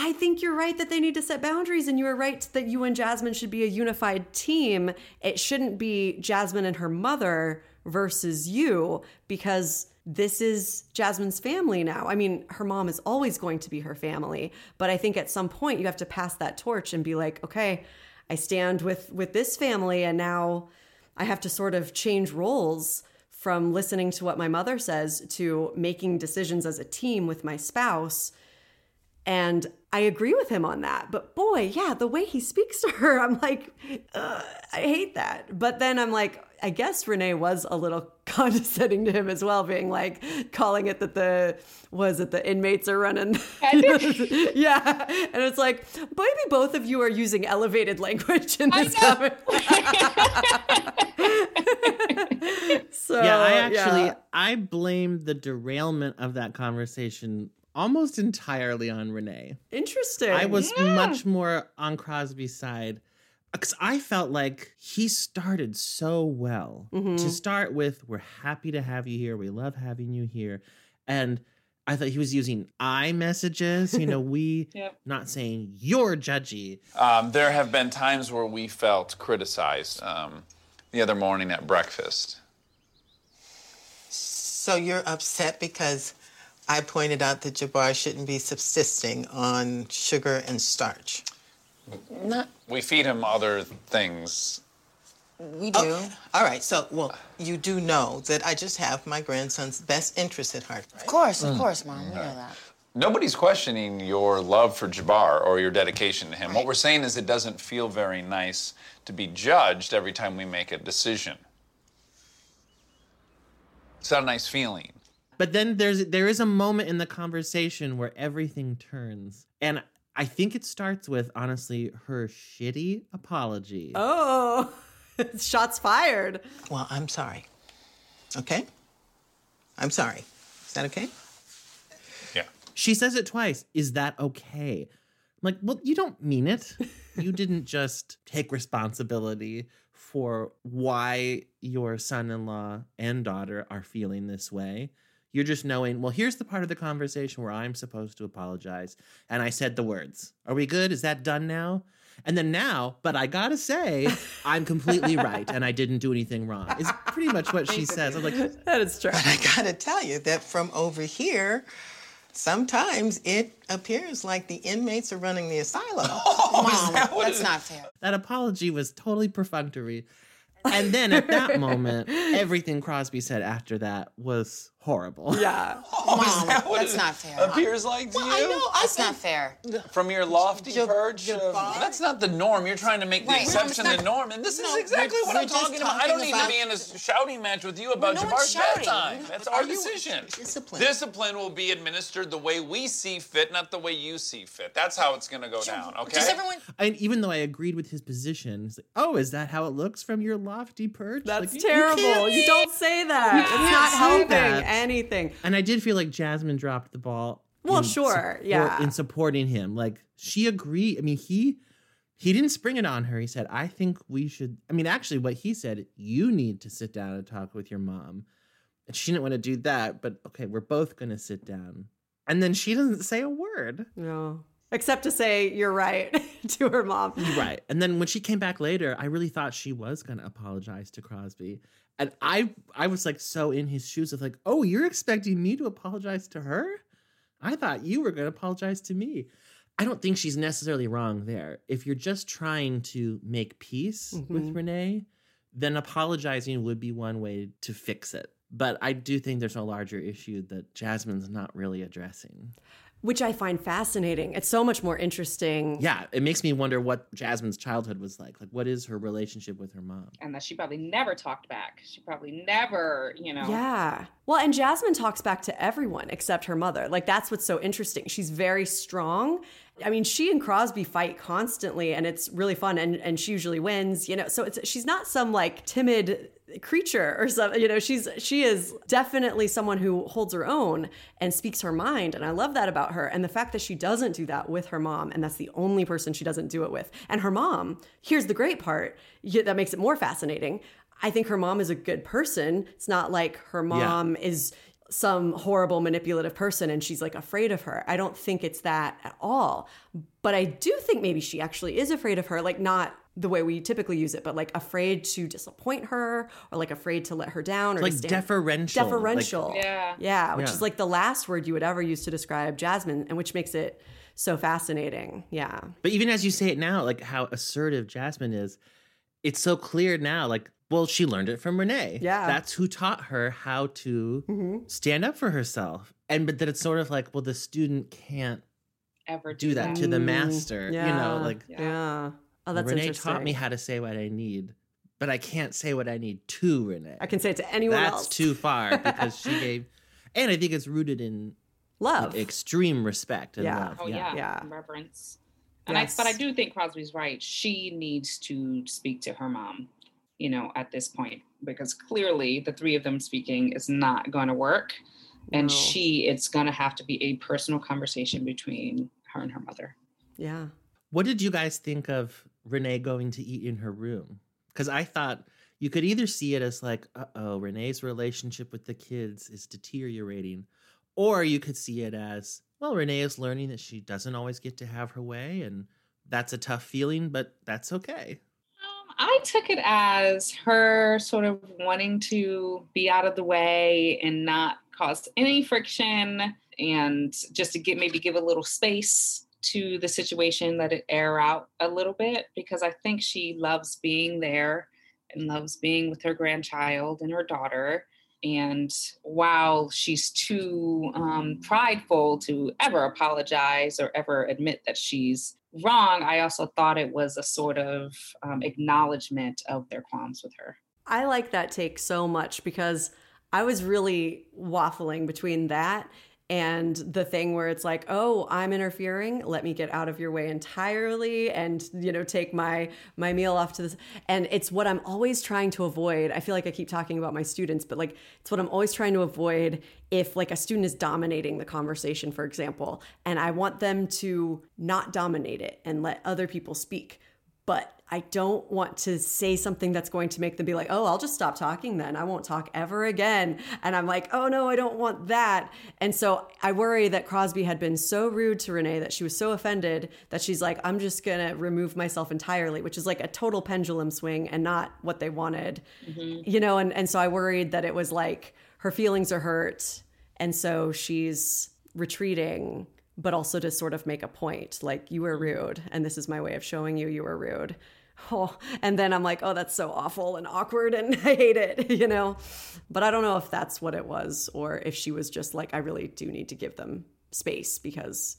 I think you're right that they need to set boundaries, and you are right that you and Jasmine should be a unified team. It shouldn't be Jasmine and her mother versus you because this is Jasmine's family now. I mean, her mom is always going to be her family, but I think at some point you have to pass that torch and be like, okay, I stand with with this family, and now I have to sort of change roles from listening to what my mother says to making decisions as a team with my spouse. And I agree with him on that. But boy, yeah, the way he speaks to her, I'm like, "Ugh, I hate that. But then I'm like, I guess Renee was a little condescending to him as well, being like, calling it that the, was it the inmates are running? yeah. And it's like, maybe both of you are using elevated language in this comment. so, yeah, I actually yeah. I blame the derailment of that conversation almost entirely on Renee. Interesting. I was Yeah. much more on Crosby's side because I felt like he started so well. Mhm. To start with, we're happy to have you here. We love having you here, and I thought he was using I messages. You know, we Yep. not saying you're judgy. Um, there have been times where we felt criticized. Um, the other morning at breakfast. So you're upset because I pointed out that Jabbar shouldn't be subsisting on sugar and starch. Not. We feed him other things. We do. all right. So, well, you do know that I just have my grandson's best interest at heart. Of course, of Mm. course, Mom. We know that. Nobody's questioning your love for Jabbar or your dedication to him. What we're saying is it doesn't feel very nice to be judged every time we make a decision. It's not a nice feeling. But then there's there is a moment in the conversation where everything turns. And I think it starts with honestly her shitty apology. Oh, shots fired. Well, I'm sorry. Okay? I'm sorry. Is that okay? Yeah. She says it twice. Is that okay? I'm like, well, you don't mean it. you didn't just take responsibility for why your son in law and daughter are feeling this way. You're just knowing, well, here's the part of the conversation where I'm supposed to apologize. And I said the words. Are we good? Is that done now? And then now, but I gotta say, I'm completely right and I didn't do anything wrong. Is pretty much what she says. I'm like, that is true. But I gotta tell you that from over here, sometimes it appears like the inmates are running the asylum. Oh, Mom, that's not fair. That apology was totally perfunctory. And then at that moment, everything Crosby said after that was horrible. Yeah. Oh, Mom, that's it not fair. appears like to you? I know. That's not fair. From your lofty perch, of, that's not the norm. You're trying to make the Right. exception No, the norm, and this No, is exactly what I'm just talking about. I don't need to be in a shouting match with you about no one's Jabbar's bedtime. That's our decision. Discipline. Discipline will be administered the way we see fit, not the way you see fit. That's how it's going to go down. Okay. Does everyone? And even though I agreed with his position, it's like, oh, is that how it looks from your lofty perch? That's Like, you- you terrible. You, don't say that. You It's can't not helping that. Anything. And I did feel like Jasmine dropped the ball. Well, sure, yeah. In supporting him, like she agreed. I mean, he he didn't spring it on her. He said, "I think we should." I mean, actually, what he said, you need to sit down and talk with your mom. And she didn't want to do that, but okay, we're both going to sit down. And then she doesn't say a word. No. Except to say you're right to her mom. Right. And then when she came back later, I really thought she was going to apologize to Crosby. And I I was like so in his shoes of like, "Oh, you're expecting me to apologize to her? I thought you were going to apologize to me." I don't think she's necessarily wrong there. If you're just trying to make peace with Mhm. Renee, then apologizing would be one way to fix it. But I do think there's a larger issue that Jasmine's not really addressing. Which I find fascinating. It's so much more interesting. Yeah, it makes me wonder what Jasmine's childhood was like. Like, what is her relationship with her mom? And that she probably never talked back. She probably never, you know. Yeah. Well, and Jasmine talks back to everyone except her mother. Like, that's what's so interesting. She's very strong. I mean, she and Crosby fight constantly, and it's really fun, and, and she usually wins, you know. So it's she's not some like timid creature or something, you know. She's she is definitely someone who holds her own and speaks her mind, and I love that about her. And the fact that she doesn't do that with her mom, and that's the only person she doesn't do it with. And her mom, here's the great part yeah, that makes it more fascinating. I think her mom is a good person. It's not like her mom is some horrible manipulative person and she's like afraid of her. I don't think it's that at all. But I do think maybe she actually is afraid of her, like not the way we typically use it, but like afraid to disappoint her or like afraid to let her down or Like to stand- deferential, like- Deferential. Yeah. Yeah, which Yeah. is like the last word you would ever use to describe Jasmine and which makes it so fascinating. Yeah. But even as you say it now, like how assertive Jasmine is, it's so clear now. Like, well, she learned it from Renee. Yeah. That's who taught her how to Mhm. stand up for herself. And but that it's sort of like, well, the student can't Ever do that to the Mm, master. You know, like Yeah. Oh, that's Renee interesting. taught me how to say what I need, but I can't say what I need to Renee. I can say it to anyone That's else. too far because she gave, and I think it's rooted in Love. extreme respect and Yeah. love. Oh yeah, reverence. And Yes. I, but I do think Crosby's right. She needs to speak to her mom, you know, at this point because clearly the three of them speaking is not going to work, and No. she it's going to have to be a personal conversation between her and her mother. Yeah. What did you guys think of Renee going to eat in her room? Because I thought you could either see it as like, uh oh, Renee's relationship with the kids is deteriorating, or you could see it as, well, Renee is learning that she doesn't always get to have her way, and that's a tough feeling, but that's okay. I took it as her sort of wanting to be out of the way and not cause any friction and just to get maybe give a little space to the situation, let it air out a little bit because I think she loves being there and loves being with her grandchild and her daughter. And while she's too um, prideful to ever apologize or ever admit that she's wrong, I also thought it was a sort of um, acknowledgement of their qualms with her. I like that take so much because I was really waffling between that and the thing where it's like, "Oh, I'm interfering. Let me get out of your way entirely and, you know, take my my meal off to this." And it's what I'm always trying to avoid. I feel like I keep talking about my students, but like it's what I'm always trying to avoid if like a student is dominating the conversation, for example, and I want them to not dominate it and let other people speak but I don't want to say something that's going to make them be like, oh, I'll just stop talking then. I won't talk ever again. And I'm like, oh no, I don't want that. And so I worry that Crosby had been so rude to Renee that she was so offended that she's like, I'm just going to remove myself entirely, which is like a total pendulum swing and not what they wanted. Mm-hmm. You know, and, and so I worried that it was like her feelings are hurt. And so she's retreating, but also to sort of make a point like, you were mm-hmm. rude, and this is my way of showing you you were rude. Oh, and then I'm like, oh, that's so awful and awkward, and I hate it, you know? But I don't know if that's what it was, or if she was just like, I really do need to give them space because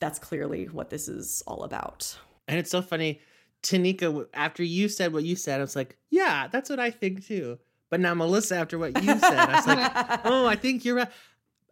that's clearly what this is all about. And it's so funny. Tanika, after you said what you said, I was like, yeah, that's what I think too. But now, Melissa, after what you said, I was like, oh, I think you're right.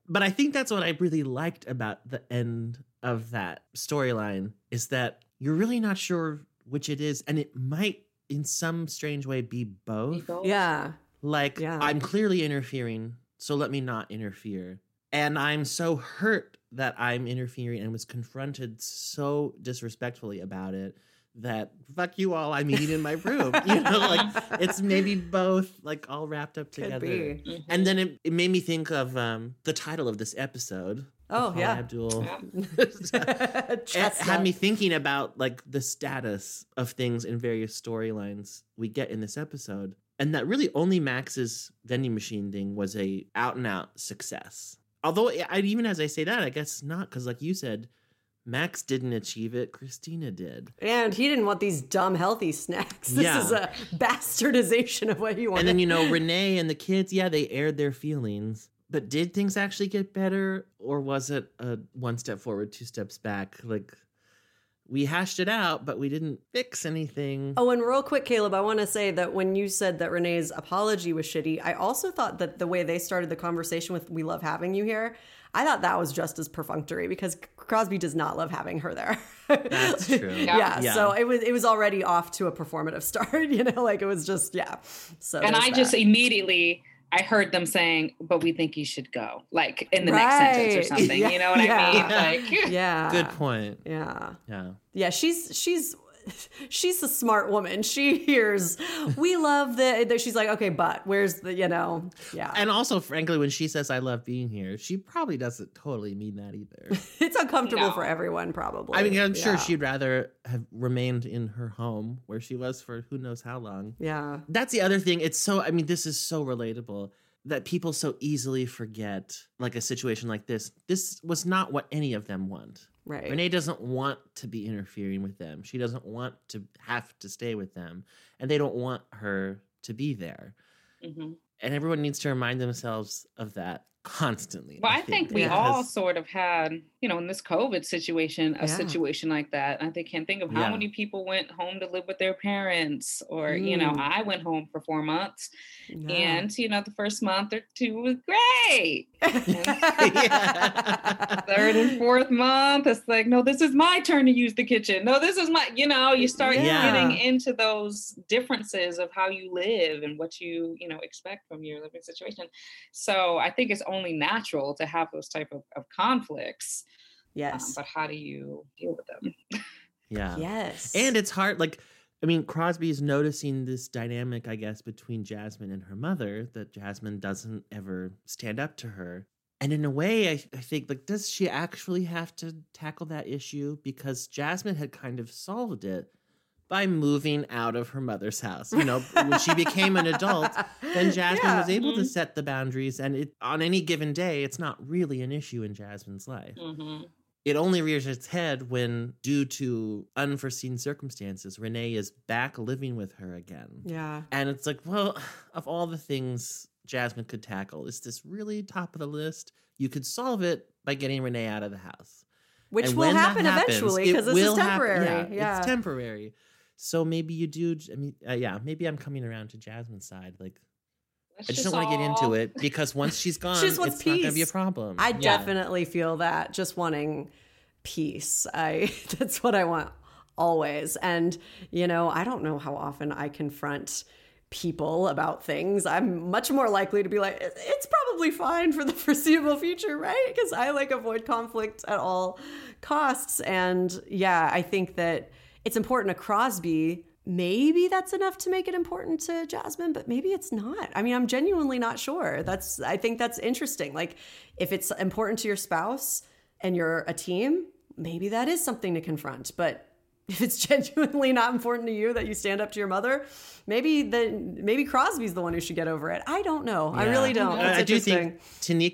But I think that's what I really liked about the end of that storyline is that you're really not sure which it is. And it might, in some strange way, be both. Yeah. Like, Yeah. I'm clearly interfering, so let me not interfere. And I'm so hurt that I'm interfering and was confronted so disrespectfully about it that fuck you all, I'm eating in my room. You know, like it's maybe both like all wrapped up Could together. be. Mhm. And then it, it made me think of um, the title of this episode. Oh, Paula yeah. Abdul. it had me thinking about like the status of things in various storylines we get in this episode and that really only max's vending machine thing was a out and out success although I, even as i say that i guess not because like you said max didn't achieve it kristina did And he didn't want these dumb healthy snacks. This Yeah. is a bastardization of what he wanted. and then you know renee and the kids yeah they aired their feelings but did things actually get better or was it a one step forward two steps back like we hashed it out but we didn't fix anything Oh, and real quick, Caleb, I want to say that when you said that Renee's apology was shitty, I also thought that the way they started the conversation with "We love having you here," I thought that was just as perfunctory because Crosby does not love having her there. That's true. yeah. Yeah. So it was it was already off to a performative start. You know, like it was just yeah. So and there's I just immediately I heard them saying, "But we think you should go," like in the next sentence or something. Yeah. You know what Yeah. I mean? Like, yeah. good point Yeah. yeah Yeah, she's she's she's a smart woman. She hears we love the that she's like, okay, but where's the you know, yeah. And also, frankly, when she says "I love being here," she probably doesn't totally mean that either. it's uncomfortable for everyone, probably. I mean, I'm sure Yeah. she'd rather have remained in her home where she was for who knows how long. Yeah. That's the other thing. It's so. I mean, this is so relatable that people so easily forget, like a situation like this. This was not what any of them want. Right. Renee doesn't want to be interfering with them. She doesn't want to have to stay with them, and they don't want her to be there. Mhm. And everyone needs to remind themselves of that constantly. Well, I think we all sort of had, you know, in this COVID situation, a Yeah. situation like that. I think can't think of how Yeah. many people went home to live with their parents, or you know, Mm. I went home for four months, Yeah. and you know, the first month or two was great. Third and fourth month, it's like, no, this is my turn to use the kitchen. No, this is my, you know, you start getting into those differences of how you live and what you, you know, expect from your living situation. So I think it's only natural to have those type of, of conflicts. Um, Yes. but how do you deal with them? Yeah. Yes. And it's hard. Like, I mean, Crosby is noticing this dynamic, I guess, between Jasmine and her mother that Jasmine doesn't ever stand up to her. And in a way, I, I think, like, does she actually have to tackle that issue? Because Jasmine had kind of solved it by moving out of her mother's house. You know, when she became an adult, then Jasmine was able to Mhm. set the boundaries. And it, on any given day, it's not really an issue in Jasmine's life Mm-hmm. It only rears its head when, due to unforeseen circumstances, Renee is back living with her again. Yeah. And it's like, well, of all the things Jasmine could tackle, is this really top of the list? You could solve it by getting Renee out of the house. Which And will happen happens, eventually because this is happen. temporary. Yeah, Yeah. It's temporary. So maybe you do. I mean, uh, yeah, maybe I'm coming around to Jasmine's side. Like, Let's I just just don't want to get into it because once she's gone, She just wants it's not going to be a problem. I Yeah. definitely feel that just wanting peace. I that's what I want always. And you know, I don't know how often I confront people about things. I'm much more likely to be like it's probably fine for the foreseeable future, right? Because I like avoid conflict at all costs and yeah, I think that it's important to Crosby maybe that's enough to make it important to Jasmine, but maybe it's not. I mean, I'm genuinely not sure. That's I think that's interesting. Like if it's important to your spouse and you're a team, maybe that is something to confront. But if it's genuinely not important to you that you stand up to your mother, maybe then maybe Crosby's the one who should get over it. I don't know. I really don't. I- It's I do interesting. think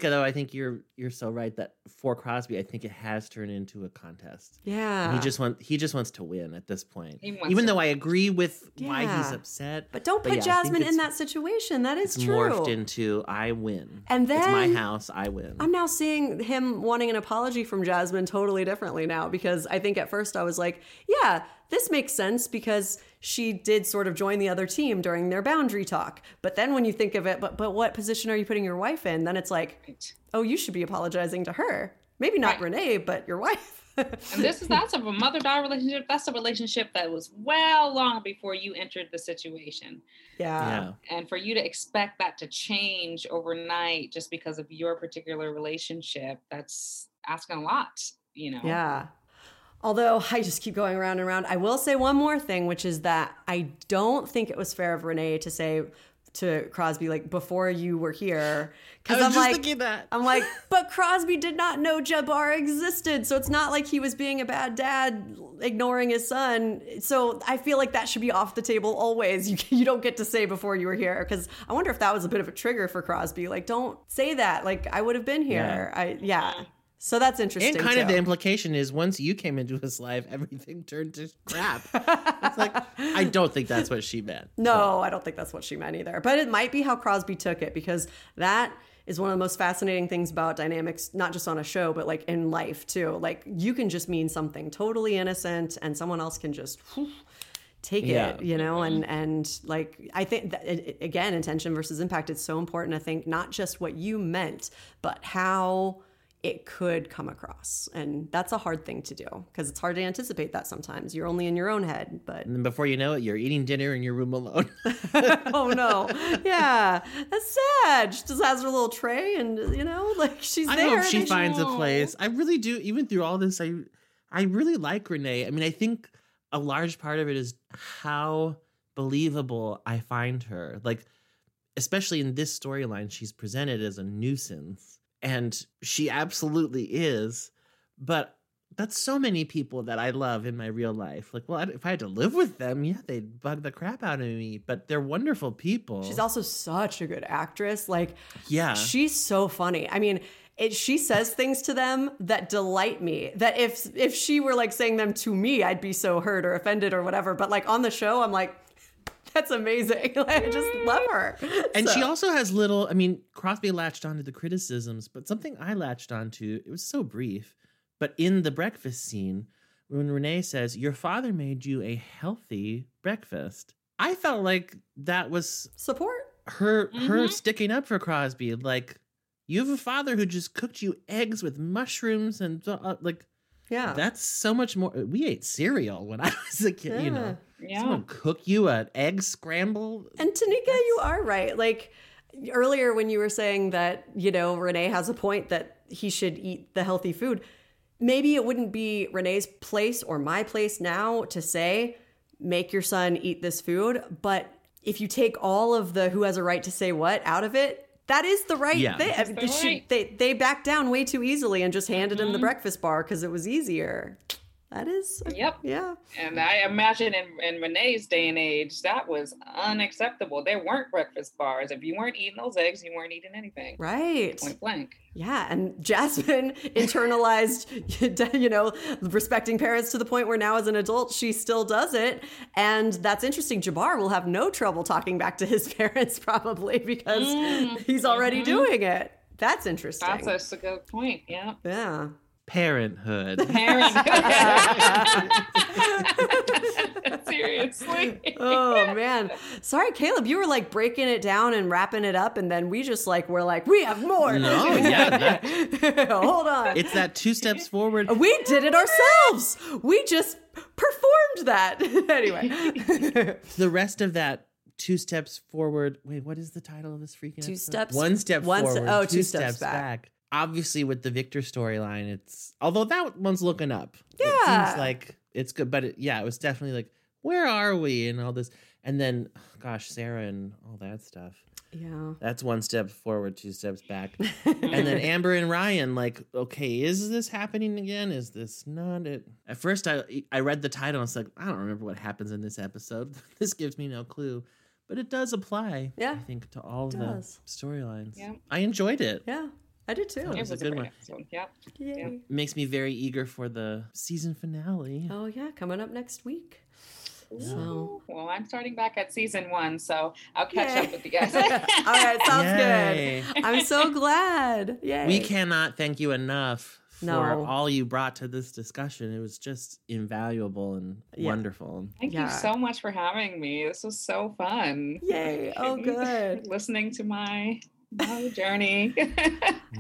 Tanika, though. I think you're you're you're so right that for Crosby, I think it has turned into a contest. Yeah. he just want he just wants to win at this point. Even to though I agree with why he's upset, But don't put yeah, Jasmine in that situation. That is It's true. morphed into I win, And then it's my house, I win. I'm now seeing him wanting an apology from Jasmine totally differently now because I think at first I was like, yeah, this makes sense because she did sort of join the other team during their boundary talk. But then when you think of it, but but what position are you putting your wife in? Then it's like, oh, you should be apologizing to her. Maybe not Renee, but your wife. And this is that's a mother daughter relationship. That's a relationship that was well long before you entered the situation. Yeah. And for you to expect that to change overnight just because of your particular relationship, that's asking a lot, you know. Yeah. Although I just keep going around and around. I will say one more thing, which is that I don't think it was fair of Renee to say to Crosby like before you were here because I was I'm just like thinking that. I'm like but Crosby did not know Jabbar existed. So it's not like he was being a bad dad ignoring his son. So I feel like that should be off the table always. You you don't get to say before you were here because I wonder if that was a bit of a trigger for Crosby. Like don't say that. Like I would have been here. I yeah so that's interesting and kind of the implication is once you came into his life, everything turned to crap. it's like I don't think that's what she meant. No, I don't think that's what she meant either. But it might be how Crosby took it because that is one of the most fascinating things about dynamics, not just on a show, but like in life too. Like you can just mean something totally innocent and someone else can just whew, take Yeah. it, you know, and and like I think that again, intention versus impact is so important. I think not just what you meant, but how it could come across. And that's a hard thing to do because it's hard to anticipate that sometimes. You're only in your own head, but And then before you know it, you're eating dinner in your room alone. oh no. Yeah. That's sad. She just has her little tray and you know, like she's I there. hope she finds a place. I really do. Even through all this, I I really like Renee. I mean, I think a large part of it is how believable I find her. Like, especially in this storyline, she's presented as a nuisance, and she absolutely is. But that's so many people that I love in my real life. Like, well, if I had to live with them, yeah, they'd bug the crap out of me. But they're wonderful people. She's also such a good actress. Like Yeah. she's so funny. I mean, it, she says things to them that delight me. That if if she were like saying them to me, I'd be so hurt or offended or whatever. But like on the show, I'm like, that's amazing. I just love her. And she also has little, I mean, Crosby latched onto the criticisms, but something I latched onto, it was so brief, but in the breakfast scene, when Renee says, Your father made you a healthy breakfast, I felt like that was support. Her her Mhm. sticking up for Crosby. Like, you have a father who just cooked you eggs with mushrooms and uh, like Yeah. That's so much more. We ate cereal when I was a kid, you know. Yeah. Someone cook you an egg scramble. And Tanika, you are right. Like earlier when you were saying that, you know, Renee has a point that he should eat the healthy food. Maybe it wouldn't be Renee's place or my place now to say, make your son eat this food. But if you take all of the who has a right to say what out of it, that is the right Yeah. thing. That's I- the they, right. they they backed down way too easily and just handed him the Mhm. breakfast bar because it was easier. That is, Yep. yeah. And I imagine in, in Renee's day and age, that was unacceptable. There weren't breakfast bars. If you weren't eating those eggs, you weren't eating anything. Right. Point blank. Yeah, and Jasmine internalized, you know, respecting parents to the point where now as an adult she still does it, and that's interesting. Jabbar will have no trouble talking back to his parents probably because Mm, he's already mhm. doing it. That's interesting. That's a good point. Yeah. yeah. Parenthood. Parenthood. Seriously. oh man, sorry, Caleb. You were like breaking it down and wrapping it up, and then we just like we're like we have more. No, yeah, hold on. It's that two steps forward. We did it ourselves. We just performed that. anyway. the rest of that two steps forward. Wait, what is the title of this freaking Two episode? steps- One step one ste- forward. oh, two, two steps, steps back. back. Obviously, with the Victor storyline, it's although that one's looking up. It Yeah. seems like it's good, but it, yeah, it was definitely like, where are we and all this, and then, gosh, Sarah and all that stuff. Yeah. That's one step forward, two steps back. and then Amber and Ryan, like, okay, is this happening again? Is this not it? At first, I I read the title. and I was like, I don't remember what happens in this episode. this gives me no clue, but it does apply. Yeah, I think to all the storylines. Yeah. I enjoyed it. Yeah. I did too. That It was was a a good one. episode. Yep. Yay. Makes me very eager for the season finale. Oh yeah, coming up next week. So Well, I'm starting back at season one, so I'll catch Yay. up with you guys. all right, sounds Yay. good. I'm so glad. Yay. We cannot thank you enough for No. all you brought to this discussion. It was just invaluable and Yeah. wonderful. Thank Yeah. you so much for having me. This was so fun. Yay. Oh, good. Listening to my my journey.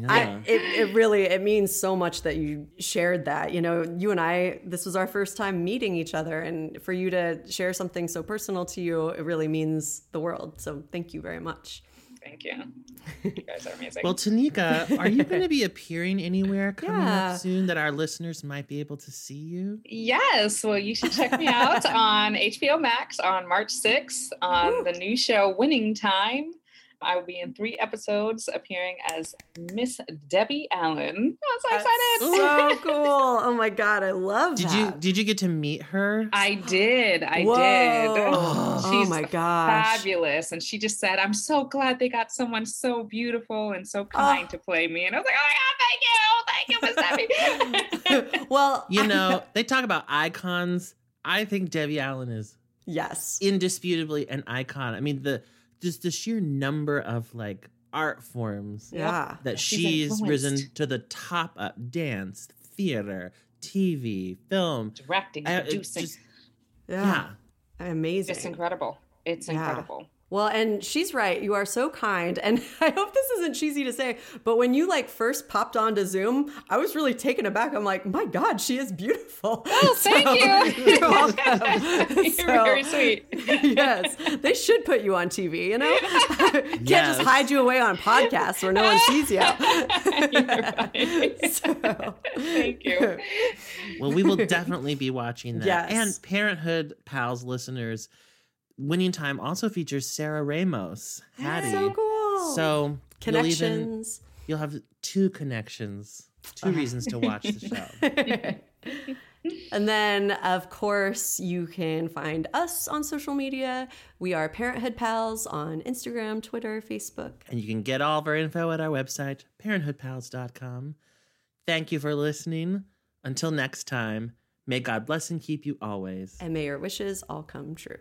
I, it, it really it means so much that you shared that you know you and i this was our first time meeting each other and for you to share something so personal to you it really means the world so thank you very much Thank you. You guys are amazing. Well, Tanika, are you going to be appearing anywhere coming Yeah. up soon that our listeners might be able to see you? Yes, well, you should check me out on HBO Max on March 6th on the new show Winning Time. I will be in three episodes appearing as Miss Debbie Allen. Oh, I'm so excited. so cool oh my god i love Did that you did you get to meet her? I did. I Whoa. did. Oh, oh She's my gosh. fabulous. And she just said, I'm so glad they got someone so beautiful and so kind to play me. And I was like, oh my God, thank you. Thank you, Miss Debbie. well You know, they talk about icons. I think Debbie Allen is yes indisputably an icon. I mean, the just the sheer number of like art forms Yeah. that She's she's risen to the top of dance, theater, TV, film, Directing, it producing. just- yeah, amazing It's incredible. It's Yeah. incredible. Well, and she's right. You are so kind. And I hope this isn't cheesy to say, but when you like first popped onto Zoom, I was really taken aback. I'm like, my God, she is beautiful. Oh, thank you. You're welcome. You're So- very sweet. yes. They should put you on TV, you know? Can't Yes. just hide you away on podcasts where no one sees you. Thank you. Well, we will definitely be watching that. Yes. And Parenthood Pals listeners, Winning Time also features Sarah Ramos, Haddie. So cool. So you'll even- Connections. You'll, have two connections, two uh-huh. reasons to watch the show. And then, of course, you can find us on social media. We are Parenthood Pals on Instagram, Twitter, Facebook. And you can get all of our info at our website, parenthoodpals.com. Thank you for listening. Until next time, may God bless and keep you always. And may your wishes all come true.